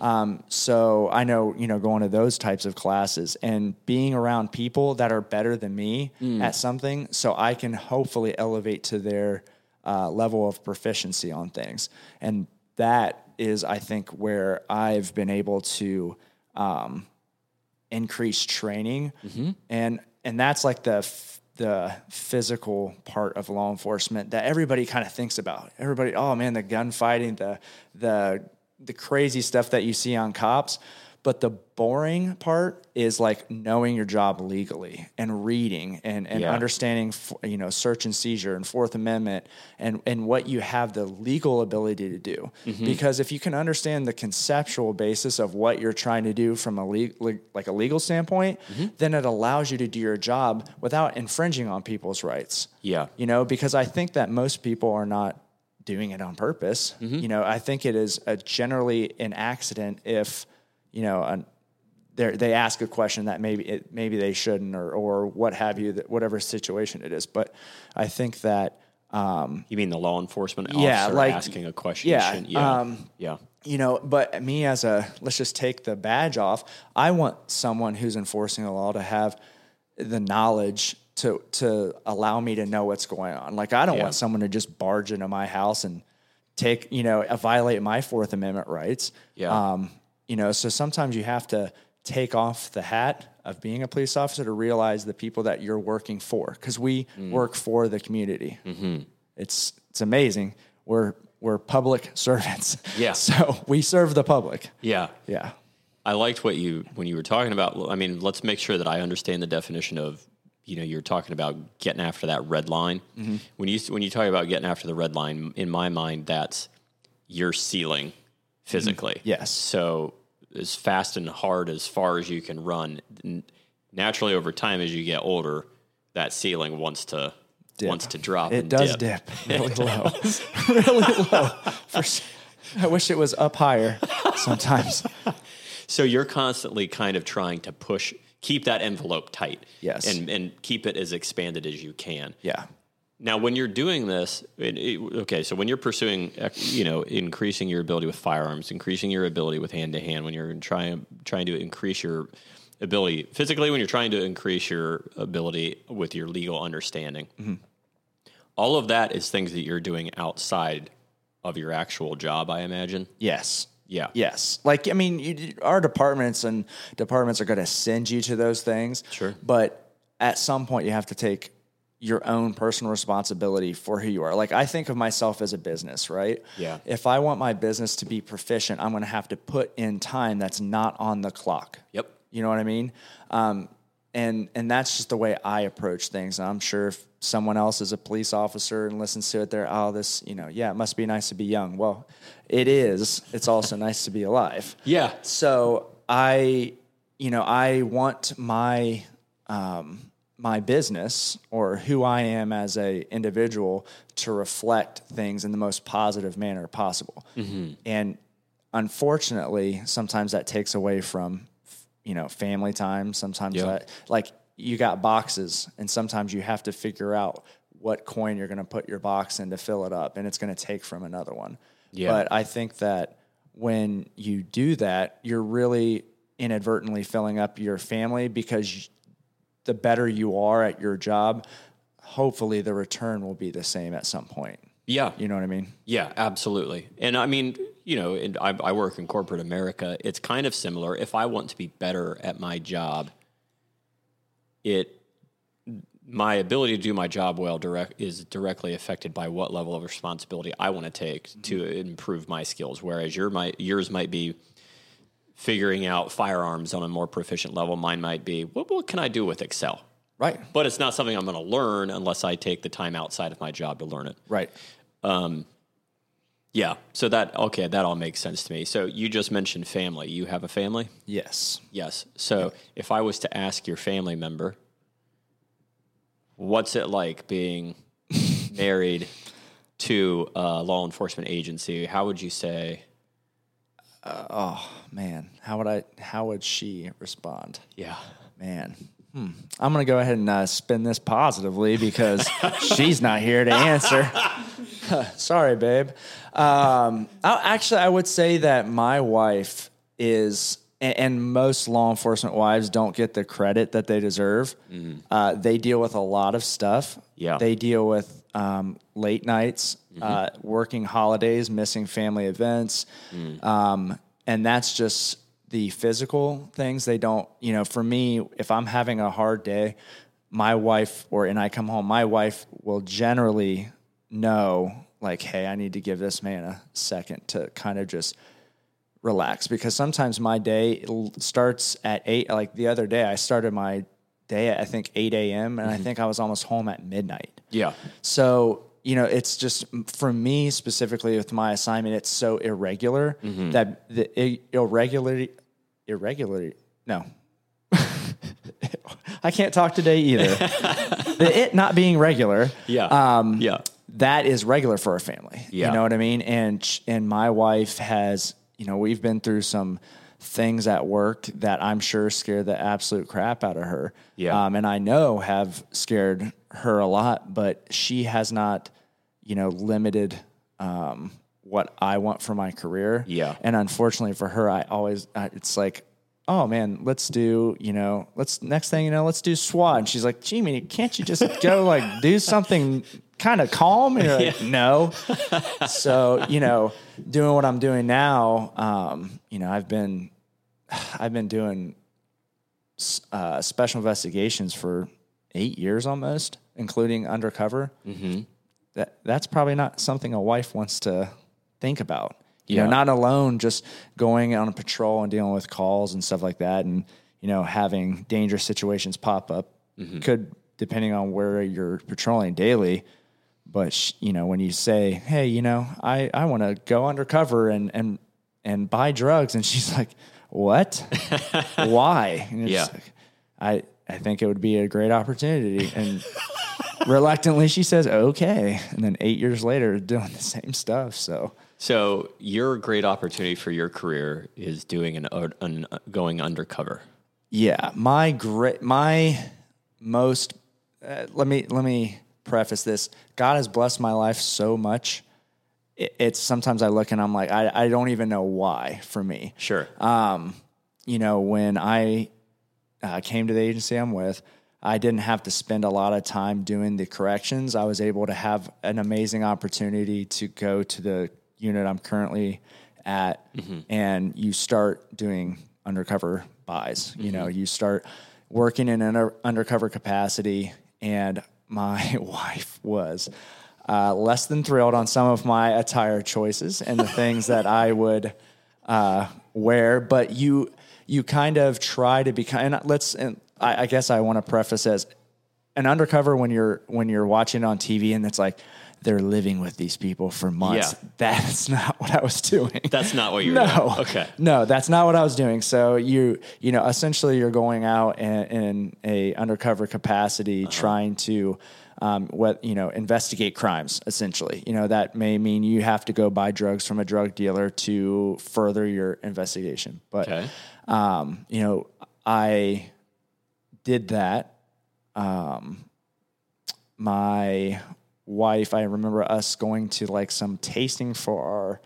Um, so I know you know going to those types of classes and being around people that are better than me at something, so I can hopefully elevate to their uh, level of proficiency on things, and that is I think where I've been able to um, increase training. And and that's like the f- the physical part of law enforcement that everybody kind of thinks about. Everybody oh man the gunfighting the the the crazy stuff that you see on cops But the boring part is like knowing your job legally and reading and, and Yeah. understanding, you know, search and seizure and Fourth Amendment and, and what you have the legal ability to do. Mm-hmm. Because if you can understand the conceptual basis of what you're trying to do from a le- le- like a legal standpoint, Mm-hmm. then it allows you to do your job without infringing on people's rights. Yeah. You know, because I think that most people are not doing it on purpose. Mm-hmm. You know, I think it is a generally an accident if, you know, an, they ask a question that maybe it, maybe they shouldn't or or what have you, that whatever situation it is. But I think that um, You mean the law enforcement officer Yeah, like- asking a question? yeah, shouldn't- yeah, um, yeah. you know, but me as a let's just take the badge off. I want someone who's enforcing the law to have the knowledge to to allow me to know what's going on. Like I don't Yeah. want someone to just barge into my house and take you know violate my Fourth Amendment rights. Yeah. Um, you know, so sometimes you have to take off the hat of being a police officer to realize the people that you're working for because we Mm. work for the community. Mm-hmm. It's it's amazing. We're we're public (laughs) servants. Yeah. (laughs) So we serve the public. Yeah. Yeah. I liked what you when you were talking about. I mean, let's make sure that I understand the definition of. You know, you're talking about getting after that red line. Mm-hmm. When you when you talk about getting after the red line, in my mind, that's you're ceiling physically. Yes. So as fast and hard as far as you can run. Naturally, over time, as you get older, that ceiling wants to Dip. wants to drop. It does dip. dip, (laughs) really low, (laughs) really low. For, I wish it was up higher sometimes. (laughs) So you're constantly kind of trying to push, keep that envelope tight. Yes. And, and keep it as expanded as you can. Yeah. Now, when you're doing this, it, it- okay, so when you're pursuing, you know, increasing your ability with firearms, increasing your ability with hand to hand, when you're trying trying to increase your ability physically, when you're trying to increase your ability with your legal understanding, mm-hmm. all of that is things that you're doing outside of your actual job, I imagine. Yes. Yeah. Yes. Like, I mean, you, our departments and departments are going to send you to those things. Sure. But at some point, you have to take your own personal responsibility for who you are. Like, I think of myself as a business, right? Yeah. If I want my business to be proficient, I'm going to have to put in time that's not on the clock. Yep. You know what I mean? Um, and and that's just the way I approach things. And I'm sure if someone else is a police officer and listens to it, they're oh this you know yeah it must be nice to be young. Well, it is. It's also nice to be alive. (laughs) Yeah. So I you know I want my um, my business or who I am as a individual to reflect things in the most positive manner possible. Mm-hmm. And unfortunately, sometimes that takes away from you know family time. Sometimes Yeah. that like you got boxes, and sometimes you have to figure out what coin you're going to put your box in to fill it up, and it's going to take from another one. Yeah. But I think that when you do that, you're really inadvertently filling up your family because the better you are at your job, hopefully the return will be the same at some point. Yeah. You know what I mean? Yeah, absolutely. And I mean, you know, and I, I work in corporate America. It's kind of similar. If I want to be better at my job, it my ability to do my job well direct is directly affected by what level of responsibility I want to take to mm-hmm. improve my skills. Whereas your my yours might be figuring out firearms on a more proficient level. Mine might be what, what can I do with Excel? Right. But it's not something I'm going to learn unless I take the time outside of my job to learn it. Right. Um, yeah. So that okay, that all makes sense to me. So you just mentioned family. You have a family? Yes. Yes. So if I was to ask your family member, what's it like being (laughs) married to a law enforcement agency? How would you say? Oh man, how would I? How would she respond? Yeah. Man, hmm. I'm gonna go ahead and uh, spin this positively because (laughs) she's not here to answer. (laughs) Sorry, babe. Um, I, actually, I would say that my wife is, and, and most law enforcement wives don't get the credit that they deserve. Uh, they deal with a lot of stuff. Yeah. they deal with um, late nights, uh, working holidays, missing family events, um, and that's just the physical things. They don't, you know. For me, if I'm having a hard day, my wife or and I come home, my wife will generally know, like, hey, I need to give this man a second to kind of just relax because sometimes my day starts at eight. Like the other day, I started my day at I think eight a.m. and I think I was almost home at midnight. Yeah. So, you know, it's just for me specifically with my assignment, it's so irregular that the irregularity, irregularity, no. (laughs) I can't talk today either. (laughs) the it not being regular, Yeah. um, yeah. that is regular for a family. Yeah. You know what I mean? And and my wife has, you know, we've been through some things at work that I'm sure scared the absolute crap out of her. Yeah. Um, and I know have scared her a lot, but she has not, you know, limited um, what I want for my career. Yeah. And unfortunately for her, I always it's like. Oh man, let's do, you know, let's next thing you know, let's do SWAT. And she's like, gee, Jimmy, can't you just go like do something kind of calm? And you're like, no. so, you know, doing what I'm doing now, um, you know, I've been I've been doing uh, special investigations for eight years almost, including undercover. Mm-hmm. That that's probably not something a wife wants to think about. You Yeah. know, not alone just going on a patrol and dealing with calls and stuff like that, and you know having dangerous situations pop up could depending on where you're patrolling daily. But sh- you know, when you say, "Hey, you know, I I want to go undercover and and and buy drugs," and she's like, "What? (laughs) Why?" Yeah. like, I I think it would be a great opportunity, and reluctantly she says, "Okay," and then eight years later, doing the same stuff. So So your great opportunity for your career is doing an, an going undercover. Yeah, my great, my most. Uh, let me let me preface this. God has blessed my life so much. It, it's sometimes I look and I'm like, I, I don't even know why. For me, Sure. Um, you know, when I uh, came to the agency I'm with, I didn't have to spend a lot of time doing the corrections. I was able to have an amazing opportunity to go to the unit I'm currently at, and you start doing undercover buys. You know, you start working in an undercover capacity, and my (laughs) wife was. Uh, less than thrilled on some of my attire choices and the things that I would uh, wear, but you you kind of try to be kind. And let's. And I, I guess I want to preface as an undercover when you're when you're watching on TV and it's like they're living with these people for months. Yeah. That's (laughs) not what I was doing. That's not what you're no. doing. Okay. No, that's not what I was doing. So you you know essentially you're going out in, in a undercover capacity uh-huh. trying to. Um, what you know, investigate crimes. Essentially, you know that may mean you have to go buy drugs from a drug dealer to further your investigation. But Okay. um, you know, I did that. Um, my wife, I remember us going to like some tasting for our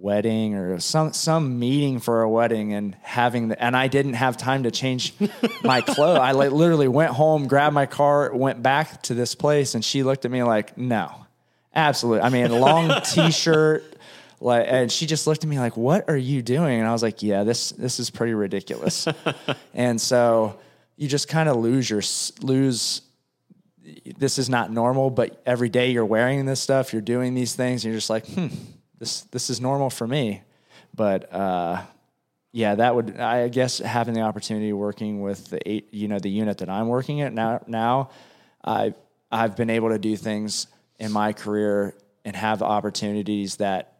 wedding or some some meeting for a wedding and having the, and I didn't have time to change my (laughs) clothes. I like literally went home, grabbed my car, went back to this place, and she looked at me like, "No, absolutely." I mean, long (laughs) t-shirt. Like, and she just looked at me like, "What are you doing?" And I was like, "Yeah, this this is pretty ridiculous." (laughs) and so you just kind of lose your lose. This is not normal, but every day you're wearing this stuff, you're doing these things, and you're just like, "Hmm, this this is normal for me." But uh, yeah, that would I guess having the opportunity working with the eight, you know, the unit that I'm working at now. Now, I I've been able to do things in my career and have opportunities that,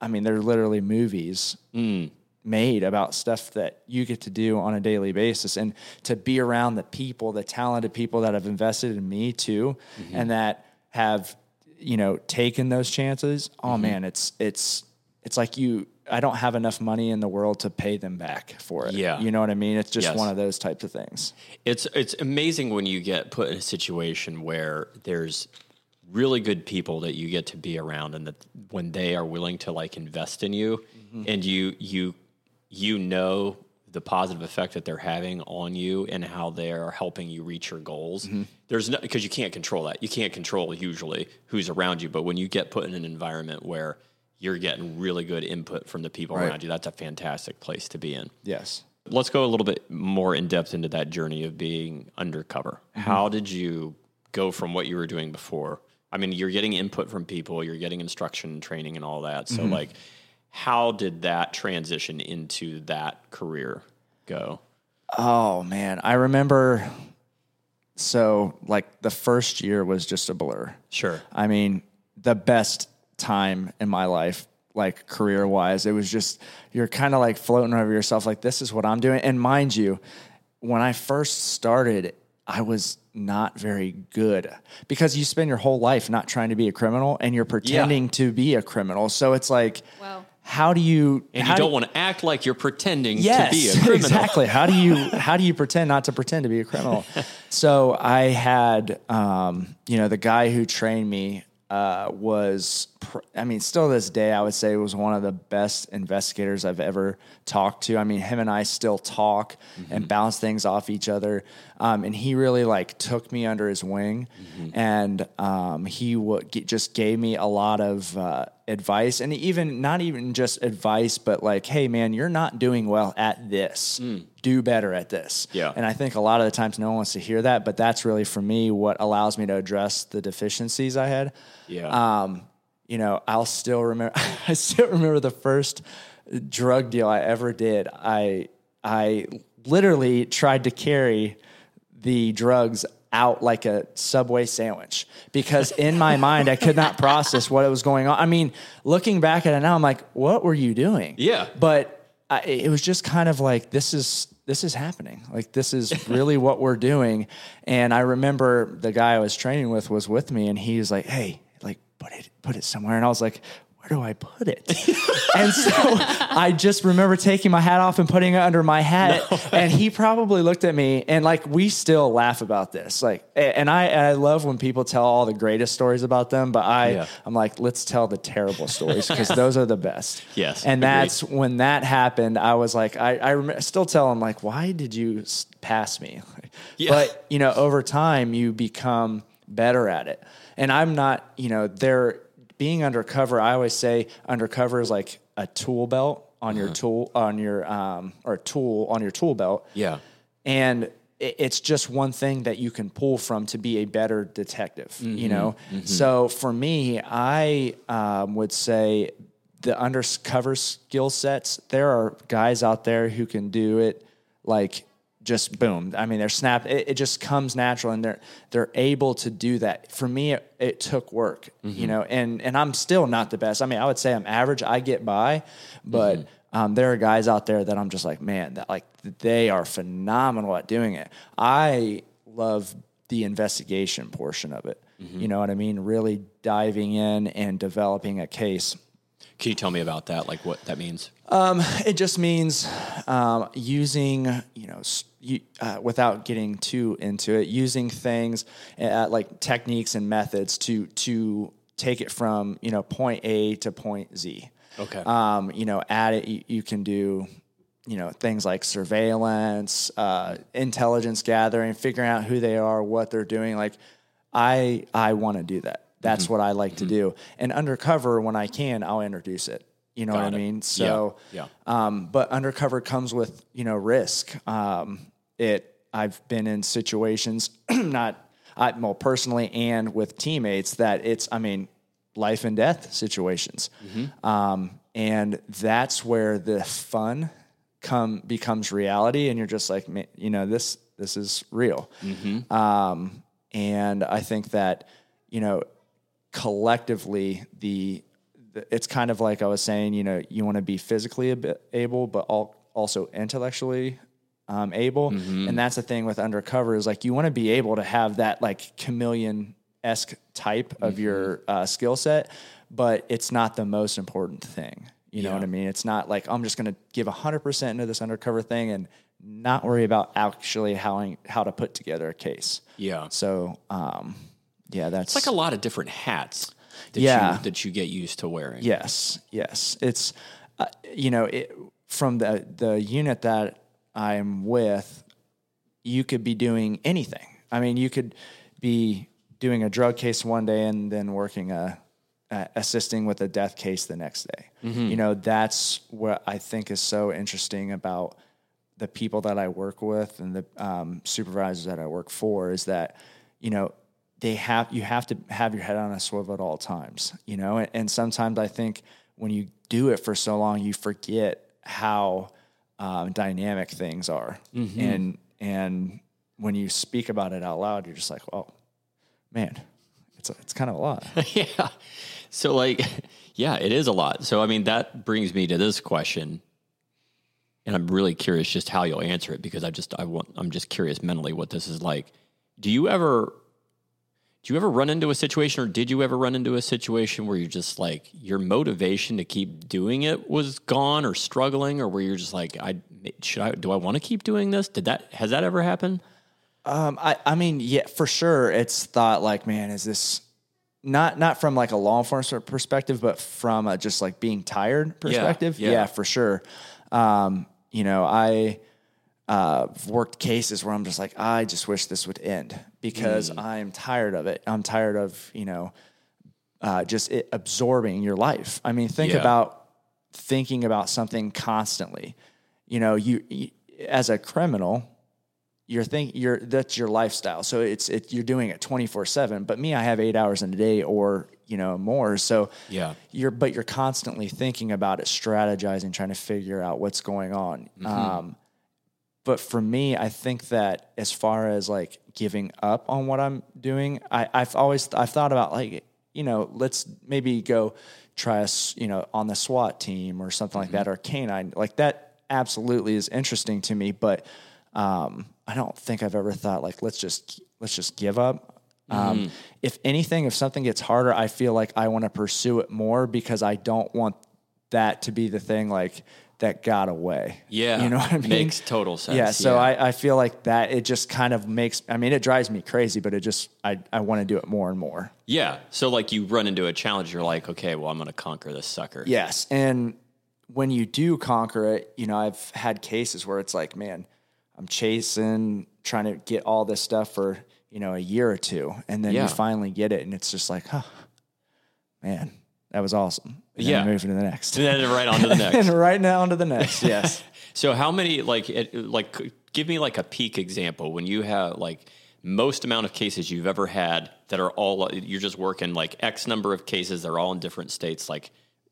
I mean, they're literally movies made about stuff that you get to do on a daily basis, and to be around the people, the talented people that have invested in me too, and that have you know taken those chances. Oh mm-hmm. man, it's it's it's like you. I don't have enough money in the world to pay them back for it. Yeah. You know what I mean? It's just Yes. one of those types of things. It's it's amazing when you get put in a situation where there's really good people that you get to be around and that when they are willing to like invest in you mm-hmm. and you you you know the positive effect that they're having on you and how they are helping you reach your goals. Mm-hmm. There's no because you can't control that. You can't control usually who's around you, but when you get put in an environment where you're getting really good input from the people Right. around you, that's a fantastic place to be in. Yes. Let's go a little bit more in depth into that journey of being undercover. Mm-hmm. How did you go from what you were doing before? I mean, you're getting input from people, you're getting instruction, training, and all that. So, mm-hmm. like, how did that transition into that career go? Oh man, I remember. So like the first year was just a blur. Sure. I mean, the best time in my life, like career wise, it was just you're kind of like floating over yourself, like this is what I'm doing. And mind you, when I first started, I was not very good because you spend your whole life not trying to be a criminal and you're pretending to be a criminal. So it's like, Wow. How do you? And you do- don't want to act like you're pretending yes, to be a (laughs) criminal. exactly. How do you how do you pretend not to pretend to be a criminal? (laughs) so I had, um, you know, the guy who trained me uh, was, pr- I mean, still this day, I would say was one of the best investigators I've ever talked to. I mean, him and I still talk and bounce things off each other. Um, and he really like took me under his wing, and um, he w- g- just gave me a lot of uh, advice, and even not even just advice, but like, hey man, you're not doing well at this. Do better at this. Yeah. And I think a lot of the times no one wants to hear that, but that's really for me what allows me to address the deficiencies I had. Yeah. Um, you know, I'll still remember. (laughs) I still remember the first drug deal I ever did. I I literally tried to carry the drugs out like a subway sandwich because in my mind I could not process what was going on. I mean, looking back at it now, I'm like, what were you doing? Yeah. But I, it was just kind of like this is this is happening. Like this is really what we're doing. And I remember the guy I was training with was with me, and he was like, "Hey, like put it put it somewhere." And I was like. Where do I put it? (laughs) and so I just remember taking my hat off and putting it under my hat. and he probably looked at me and like we still laugh about this. Like and I and I love when people tell all the greatest stories about them, but I Yeah. I'm like, let's tell the terrible stories because (laughs) those are the best. Yes, And agreed. that's when that happened, I was like, I, I rem- still tell him like, why did you pass me? (laughs) Yeah. But you know, over time, you become better at it. And I'm not, you know, there being undercover. I always say undercover is like a tool belt on Uh-huh. your tool on your um or tool on your tool belt. yeah. And it's just one thing that you can pull from to be a better detective, you know? So for me, I um, would say the undercover skill sets, there are guys out there who can do it like just boom. I mean, they're snap. It, it just comes natural, and they're they're able to do that. For me, it, it took work, you mm-hmm. know, and and I'm still not the best. I mean, I would say I'm average. I get by, but mm-hmm. um, there are guys out there that I'm just like, man, that like they are phenomenal at doing it. I love the investigation portion of it. Mm-hmm. You know what I mean? Really diving in and developing a case. Can you tell me about that? Like what that means? It just means um, using, you know, you, uh, without getting too into it, using things uh, like techniques and methods to to take it from you know point A to point Z. Okay. Um, you know, add it. You, you can do, you know, things like surveillance, uh, intelligence gathering, figuring out who they are, what they're doing. Like, I I want to do that. That's Mm-hmm. what I like to do. And undercover, when I can, I'll introduce it. You know Got what I mean? So, yeah. Um, but undercover comes with you know risk. Um, it I've been in situations, (clears throat) not I, well personally and with teammates that it's I mean life and death situations, Mm-hmm. um, and that's where the fun come becomes reality, and you're just like "Ma- you know this this is real. Mm-hmm. Um, and I think that you know collectively the the- it's kind of like I was saying, you know, you want to be physically a bit able, but all, also intellectually um, able. And that's the thing with undercover is like you want to be able to have that like chameleon esque type of your uh, skill set, but it's not the most important thing. You know Yeah. what I mean? It's not like I'm just going to give 100% into this undercover thing and not worry about actually how how to put together a case. Yeah. So, um, yeah, that's It's like a lot of different hats that Yeah. you that you get used to wearing. Yes, yes. It's uh, you know it, from the the unit that I'm with, you could be doing anything. I mean, you could be doing a drug case one day and then working a, assisting with a death case the next day. You know, that's what I think is so interesting about the people that I work with and the um, supervisors that I work for is that you know they have you have to have your head on a swivel at all times. You know, and, and sometimes I think when you do it for so long, you forget how um, dynamic things are, and and when you speak about it out loud, you're just like, oh man, it's it's kind of a lot. (laughs) yeah. So like, (laughs) yeah, it is a lot. So I mean, that brings me to this question, and I'm really curious just how you'll answer it because I just I want I'm just curious mentally what this is like. Do you ever do you ever run into a situation or did you ever run into a situation where you're just like your motivation to keep doing it was gone or struggling or where you're just like I should I do I want to keep doing this? Did that has that ever happened? Um, I, I mean, yeah, for sure. It's thought like, man, is this not not from like a law enforcement perspective, but from a just like being tired perspective? yeah. for sure. Um, you know, I uh, worked cases where I'm just like, I just wish this would end because Mm. I'm tired of it. I'm tired of you know, uh, just it absorbing your life. I mean, think Yeah. about thinking about something constantly. You know, you, you as a criminal, you're think you're that's your lifestyle. So it's it you're doing it 24/7, but me I have 8 hours in a day or, you know, more. So Yeah. you're but you're constantly thinking about it, strategizing, trying to figure out what's going on. Um but for me, I think that as far as like giving up on what I'm doing, I, I've always I've thought about like you know let's maybe go try us you know on the SWAT team or something like that or canine like that absolutely is interesting to me. But um, I don't think I've ever thought like let's just let's just give up. Um, if anything, if something gets harder, I feel like I want to pursue it more because I don't want that to be the thing like that got away. Yeah. You know what I mean? Makes total sense. Yeah, so Yeah. I, I feel like that it just kind of makes I mean it drives me crazy, but it just I, I want to do it more and more. Yeah. So like you run into a challenge, you're like, okay, well, I'm going to conquer this sucker. Yes. And when you do conquer it, you know, I've had cases where it's like, man, I'm chasing, trying to get all this stuff for, you know, a year or two. And then Yeah. you finally get it and it's just like, huh, man, that was awesome. And Yeah. Moving to the next. And (laughs) then right on to the (laughs) next. and right now on to the next. (laughs) Yes. So how many like it, like give me like a peak example when you have like most amount of cases you've ever had that are all you're just working like X number of cases they're all in different states like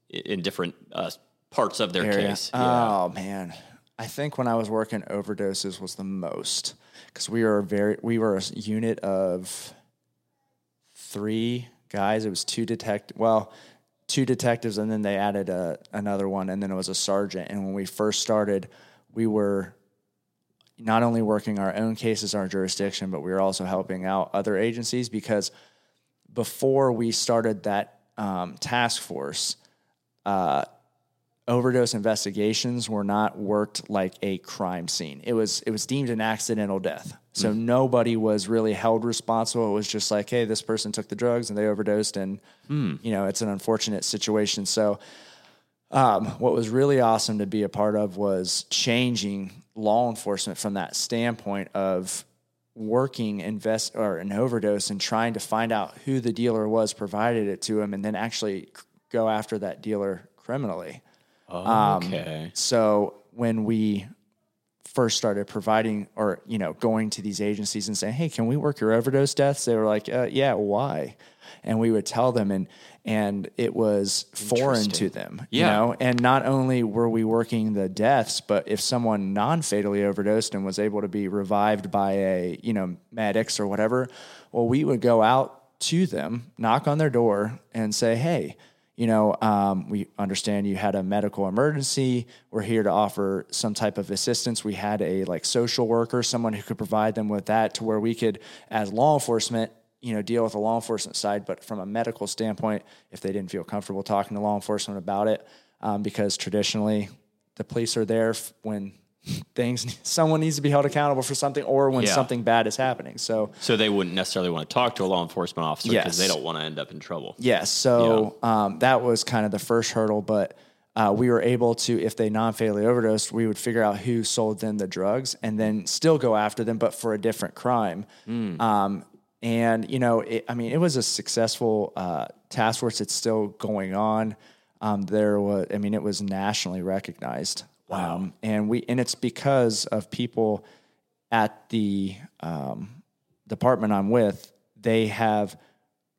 in different uh, parts of their area. case. Yeah. Oh man, I think when I was working overdoses was the most because we were a very we were a unit of three guys. It was two detect well, two detectives, and then they added a, another one, and then it was a sergeant. And when we first started, we were not only working our own cases, our jurisdiction, but we were also helping out other agencies because before we started that um, task force, uh, overdose investigations were not worked like a crime scene. It was it was deemed an accidental death. So nobody was really held responsible. It was just like, hey, this person took the drugs and they overdosed, and you know it's an unfortunate situation. So um, what was really awesome to be a part of was changing law enforcement from that standpoint of working invest or an overdose and trying to find out who the dealer was, provided it to him, and then actually go after that dealer criminally. Okay. So when we first started providing or you know going to these agencies and saying, "Hey, can we work your overdose deaths?" They were like, uh, "Yeah, why?" And we would tell them, and and it was foreign to them, you know. And not only were we working the deaths, but if someone non-fatally overdosed and was able to be revived by a you know medics or whatever, well, we would go out to them, knock on their door, and say, "Hey." You know, um, we understand you had a medical emergency. We're here to offer some type of assistance. We had a like social worker, someone who could provide them with that to where we could, as law enforcement, you know, deal with the law enforcement side. But from a medical standpoint, if they didn't feel comfortable talking to law enforcement about it, um, because traditionally the police are there when things (laughs) someone needs to be held accountable for something or when Yeah. something bad is happening. So So they wouldn't necessarily want to talk to a law enforcement officer because Yes. they don't want to end up in trouble. Yes. So um, that was kind of the first hurdle, but uh, we were able to, if they non-fatally overdosed, we would figure out who sold them the drugs and then still go after them, but for a different crime. Um, and you know, it, I mean, it was a successful uh, task force. It's still going on. Um, there was, I mean, it was nationally recognized. Wow. Um, and we, and it's because of people at the um, department I'm with. They have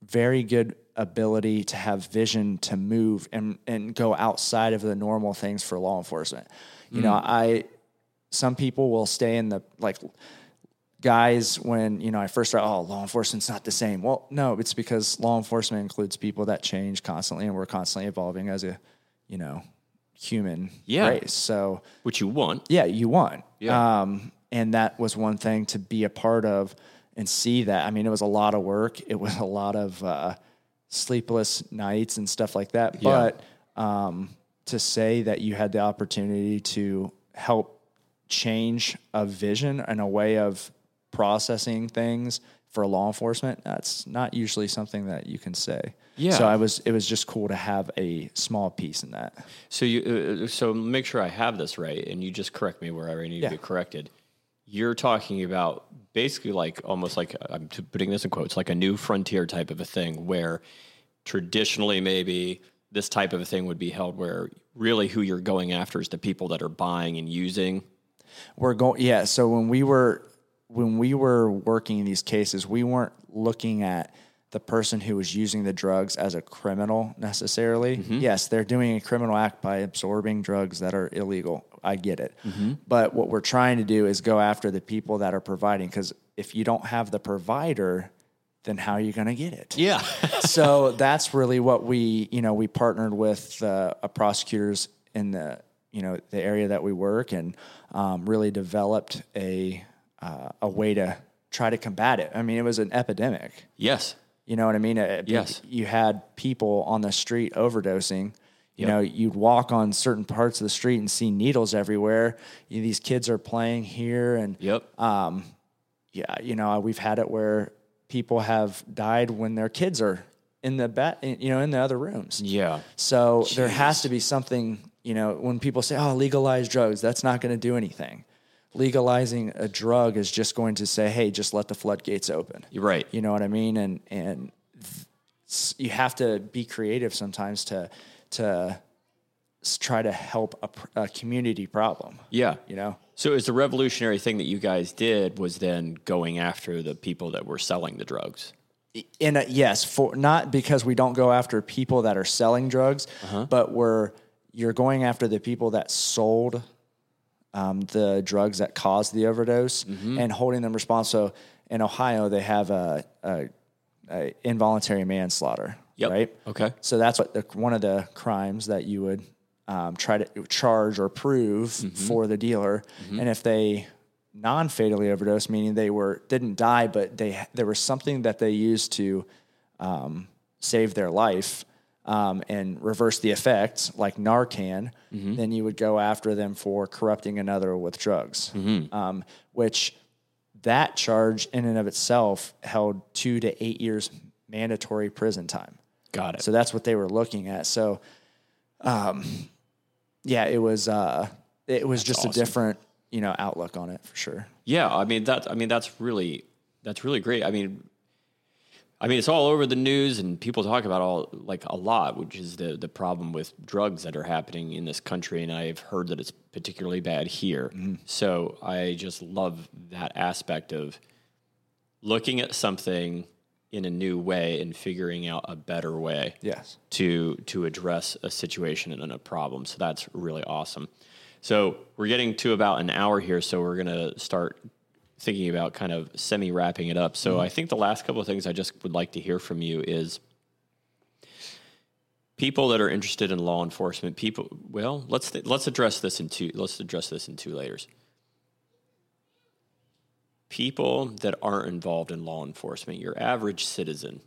very good ability to have vision to move and and go outside of the normal things for law enforcement. You know, I some people will stay in the like guys when you know I first started, oh law enforcement's not the same. Well, no, it's because law enforcement includes people that change constantly and we're constantly evolving as a you know human Yeah. race. So Which you want. yeah, you want. Yeah. Um, and that was one thing to be a part of and see that. I mean, it was a lot of work. It was a lot of uh, sleepless nights and stuff like that. Yeah. But um, to say that you had the opportunity to help change a vision and a way of processing things for law enforcement, that's not usually something that you can say. Yeah. So I was. It was just cool to have a small piece in that. So you, uh, so make sure I have this right, and you just correct me wherever I need Yeah. to be corrected. You're talking about basically like almost like I'm putting this in quotes, like a new frontier type of a thing, where traditionally maybe this type of a thing would be held, where really who you're going after is the people that are buying and using. we're going yeah so when we were when we were working in these cases we weren't looking at the person who was using the drugs as a criminal necessarily yes they're doing a criminal act by absorbing drugs that are illegal i get it but what we're trying to do is go after the people that are providing because if you don't have the provider then how are you going to get it Yeah. (laughs) so that's really what we you know we partnered with uh, a prosecutors in the you know the area that we work and um, really developed a uh, a way to try to combat it. I mean, it was an epidemic. yes. You know what I mean? It- Yes. You had people on the street overdosing. You Yep. know, you'd walk on certain parts of the street and see needles everywhere. You, these kids are playing here, and Yep. Um, yeah, you know, we've had it where people have died when their kids are in the bed, you know, in the other rooms. yeah. So there has to be something, you know, when people say, "Oh, legalize drugs," that's not going to do anything. Legalizing a drug is just going to say, "Hey, just let the floodgates open." You're right. You know what I mean? And and s- you have to be creative sometimes to to try to help a, pr- a community problem. Yeah. You know. So is the revolutionary thing that you guys did was then going after the people that were selling the drugs. in a, yes, for not because we don't go after people that are selling drugs, Uh-huh. but we're you're going after the people that sold um, the drugs that caused the overdose Mm-hmm. and holding them responsible. So in Ohio, they have a, a, a involuntary manslaughter, Yep. right? Okay. So that's what the, one of the crimes that you would um, try to charge or prove Mm-hmm. for the dealer, and if they non-fatally overdose, meaning they were didn't die, but they there was something that they used to um, save their life um, and reverse the effects, like Narcan, then you would go after them for corrupting another with drugs, um, which that charge in and of itself held two to eight years mandatory prison time. Got it. So that's what they were looking at. So, um, yeah, it was uh, it was just awesome. a different you know outlook on it for sure. Yeah, I mean that. I mean that's really that's really great. I mean, I mean it's all over the news and people talk about all like a lot, which is the the problem with drugs that are happening in this country, and I've heard that it's particularly bad here. Mm-hmm. So I just love that aspect of looking at something in a new way and figuring out a better way Yes. to to address a situation and a problem. So that's really awesome. So we're getting to about an hour here, so we're gonna start thinking about kind of semi wrapping it up. So I think the last couple of things I just would like to hear from you is people that are interested in law enforcement. People, well, let's th- let's address this in two. Let's address this in two layers. People that aren't involved in law enforcement, your average citizen,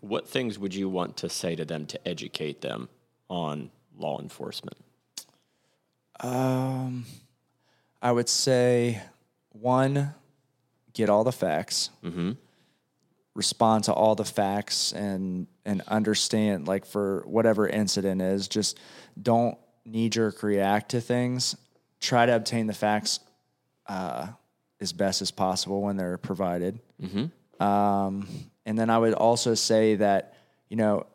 what things would you want to say to them to educate them on law enforcement? Um, I would say one, get all the facts. Respond to all the facts and and understand like for whatever incident is, just don't knee jerk react to things. Try to obtain the facts uh, as best as possible when they're provided. Um, and then I would also say that you know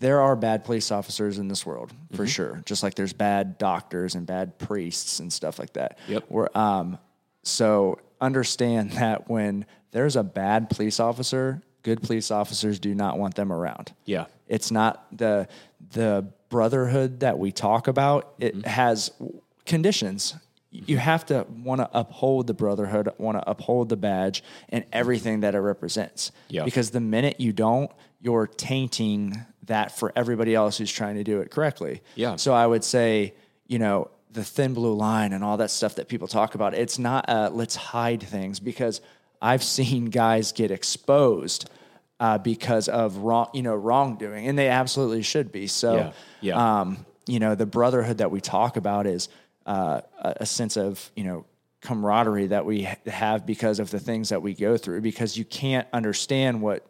there are bad police officers in this world for sure. Just like there's bad doctors and bad priests and stuff like that. Yep. We're, um, so understand (laughs) that when there's a bad police officer, good police officers do not want them around. Yeah. It's not the the brotherhood that we talk about. It Mm-hmm. has conditions. You have to want to uphold the brotherhood, want to uphold the badge and everything that it represents. Yeah. Because the minute you don't, you're tainting that for everybody else who's trying to do it correctly. Yeah. So I would say, you know, the thin blue line and all that stuff that people talk about, it's not uh, let's hide things because I've (laughs) seen guys get exposed uh, because of wrong, you know, wrongdoing, and they absolutely should be. So, Yeah. Yeah. Um, you know, the brotherhood that we talk about is uh, a, a sense of you know camaraderie that we have because of the things that we go through. Because you can't understand what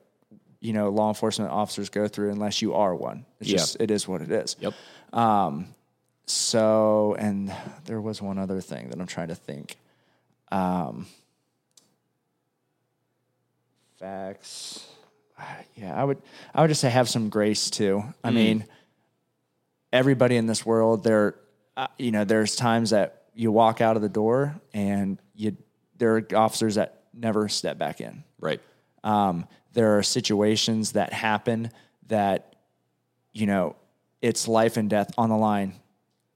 you know law enforcement officers go through unless you are one. It's Yeah. just it is what it is. Yep. Um, So, and there was one other thing that I'm trying to think. Um, facts. Yeah, I would. I would just say have some grace too. I mean, everybody in this world, there, uh, you know, there's times that you walk out of the door and you there are officers that never step back in. Right. Um, there are situations that happen that, you know, it's life and death on the line,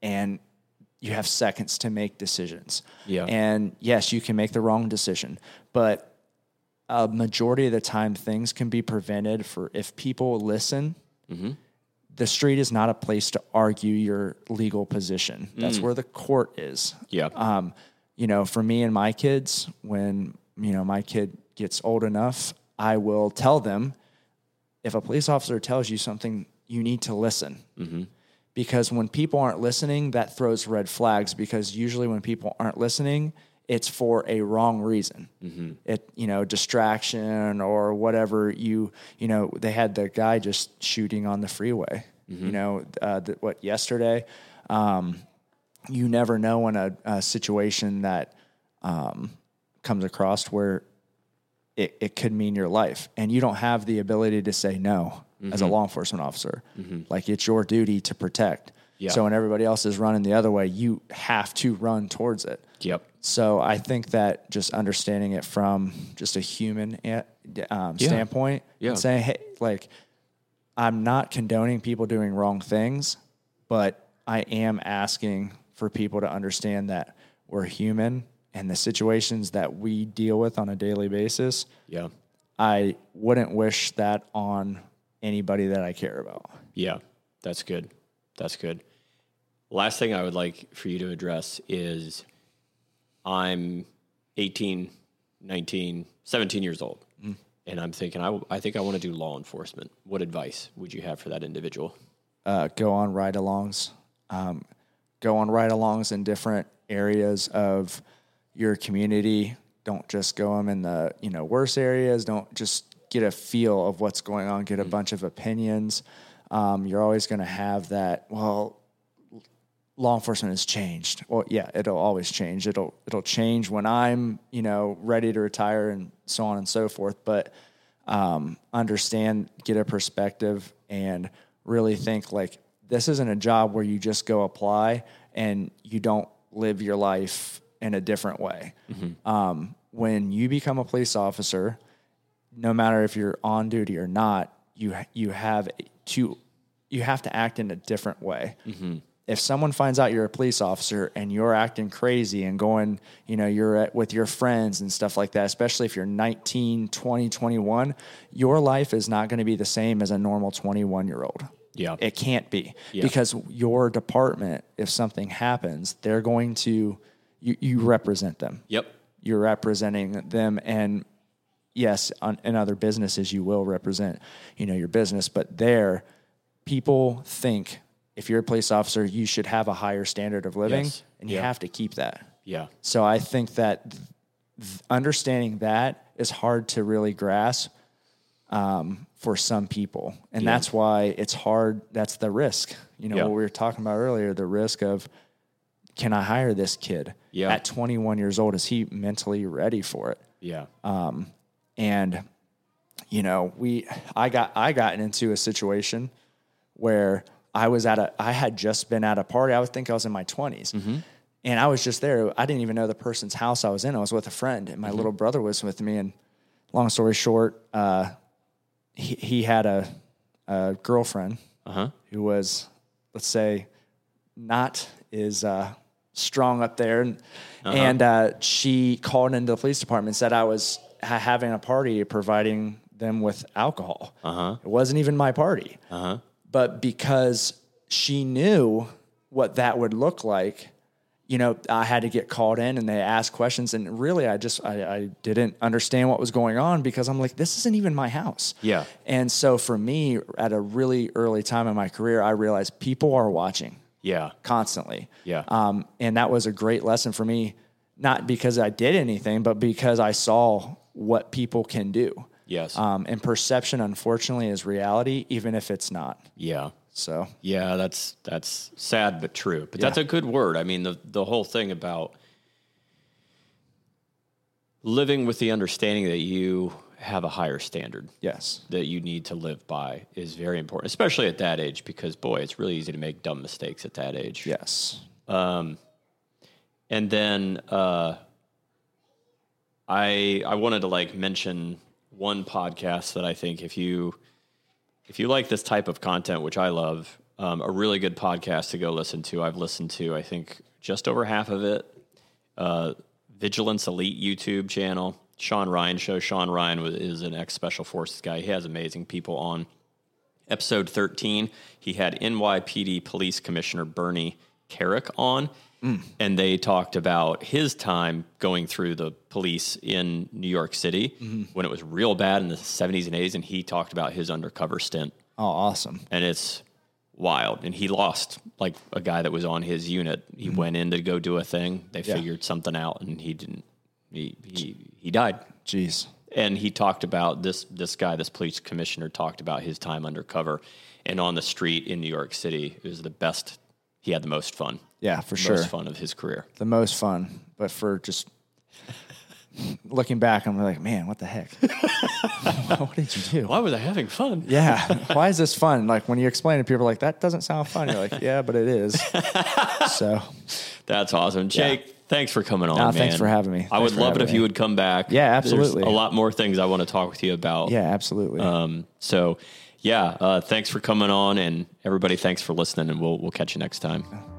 and you have seconds to make decisions. Yeah. And yes, you can make the wrong decision, but a majority of the time, things can be prevented for if people listen. The street is not a place to argue your legal position. That's where the court is Yeah. um, you know, for me and my kids, when you know my kid gets old enough, I will tell them if a police officer tells you something, you need to listen. Because when people aren't listening, that throws red flags. Because usually, when people aren't listening, it's for a wrong reason. It you know distraction or whatever. You you know they had the guy just shooting on the freeway. You know uh, the, what yesterday. Um, you never know in a, a situation that um, comes across where it, it could mean your life and you don't have the ability to say no as a law enforcement officer like it's your duty to protect Yeah. so when everybody else is running the other way you have to run towards it Yep. so I think that just understanding it from just a human eh, um, Yeah. standpoint, Yeah. and saying, "Hey, like, I'm not condoning people doing wrong things, but I am asking for people to understand that we're human and the situations that we deal with on a daily basis. Yeah. I wouldn't wish that on anybody that I care about." Yeah, that's good. That's good. Last thing I would like for you to address is I'm 18, 19, 17 years old. And I'm thinking, I, I think I want to do law enforcement. What advice would you have for that individual? uh, go on ride alongs, um, go on ride alongs in different areas of your community. Don't just go them in the you know worse areas. Don't just get a feel of what's going on. Get a bunch of opinions. Um, you're always going to have that. Well, law enforcement has changed. Well, yeah, it'll always change. It'll it'll change when I'm you know ready to retire and so on and so forth. But um, understand, get a perspective, and really think like this isn't a job where you just go apply and you don't live your life in a different way. Um, when you become a police officer, no matter if you're on duty or not, you you have to you have to act in a different way. If someone finds out you're a police officer and you're acting crazy and going, you know, you're at, with your friends and stuff like that, especially if you're 19, 20, 21, your life is not going to be the same as a normal 21 year old. Yeah. It can't be Yeah. because your department, if something happens, they're going to, you, you represent them Yep. you're representing them and yes on, in other businesses you will represent you know your business but there people think if you're a police officer you should have a higher standard of living Yes. and you Yeah. have to keep that Yeah. so i think that th- understanding that is hard to really grasp um, for some people and that's why it's hard that's the risk you know Yeah. what we were talking about earlier the risk of can i hire this kid Yeah. at 21 years old is he mentally ready for it? Yeah. Um, and you know we i got i got into a situation where i was at a i had just been at a party. I would think i was in my 20s and i was just there. I didn't even know the person's house i was in. I was with a friend and my little brother was with me. And long story short uh, he, he had a, a girlfriend Uh-huh. who was, let's say, not as uh, strong up there, and, Uh-huh. and uh, she called into the police department and said I was ha- having a party, providing them with alcohol. Uh-huh. It wasn't even my party, uh-huh. but because she knew what that would look like. You know, I had to get called in and they asked questions. And really, I just, I, I didn't understand what was going on because I'm like, this isn't even my house. Yeah. And so for me, at a really early time in my career, I realized people are watching Yeah. constantly. Yeah. Um, and that was a great lesson for me, not because I did anything, but because I saw what people can do. Yes. Um, and perception, unfortunately, is reality, even if it's not. yeah. So, Yeah, that's that's sad but true. But that's a good word. I mean, the the whole thing about living with the understanding that you have a higher standard yes. that you need to live by is very important, especially at that age because boy, it's really easy to make dumb mistakes at that age. Yes. And then uh, I I wanted to like mention one podcast that I think if you if you like this type of content, which I love, um, a really good podcast to go listen to. I've listened to I think just over half of it. Uh, Vigilance Elite YouTube channel, Sean Ryan show. Sean Ryan is an ex Special Forces guy. He has amazing people on. Episode 13, he had NYPD Police Commissioner Bernie Kerik on, mm. and they talked about his time going through the police in New York City mm-hmm. when it was real bad in the 70s and 80s, and he talked about his undercover stint Oh, awesome. and it's wild. And he lost like a guy that was on his unit. He mm-hmm. went in to go do a thing. They Yeah. figured something out, and he didn't. He he he died. Jeez. And he talked about this this guy, this police commissioner, talked about his time undercover and on the street in New York City. It was the best. He had the most fun. Yeah, for most sure. Most fun of his career. The most fun. But for just (laughs) looking back, I'm like, man, what the heck? (laughs) what did you do? Why was I having fun? Yeah. Why is this fun? Like when you explain it, people are like, that doesn't sound fun. You're like, yeah, but it is. (laughs) So, That's awesome, Jake. Thanks for coming on. Man. thanks for having me. I Thanks would love it if you would come back. Yeah, There's absolutely. a lot more things I want to talk with you about. yeah, absolutely. Um, so yeah, uh, thanks for coming on, and everybody, thanks for listening, and we'll we'll catch you next time.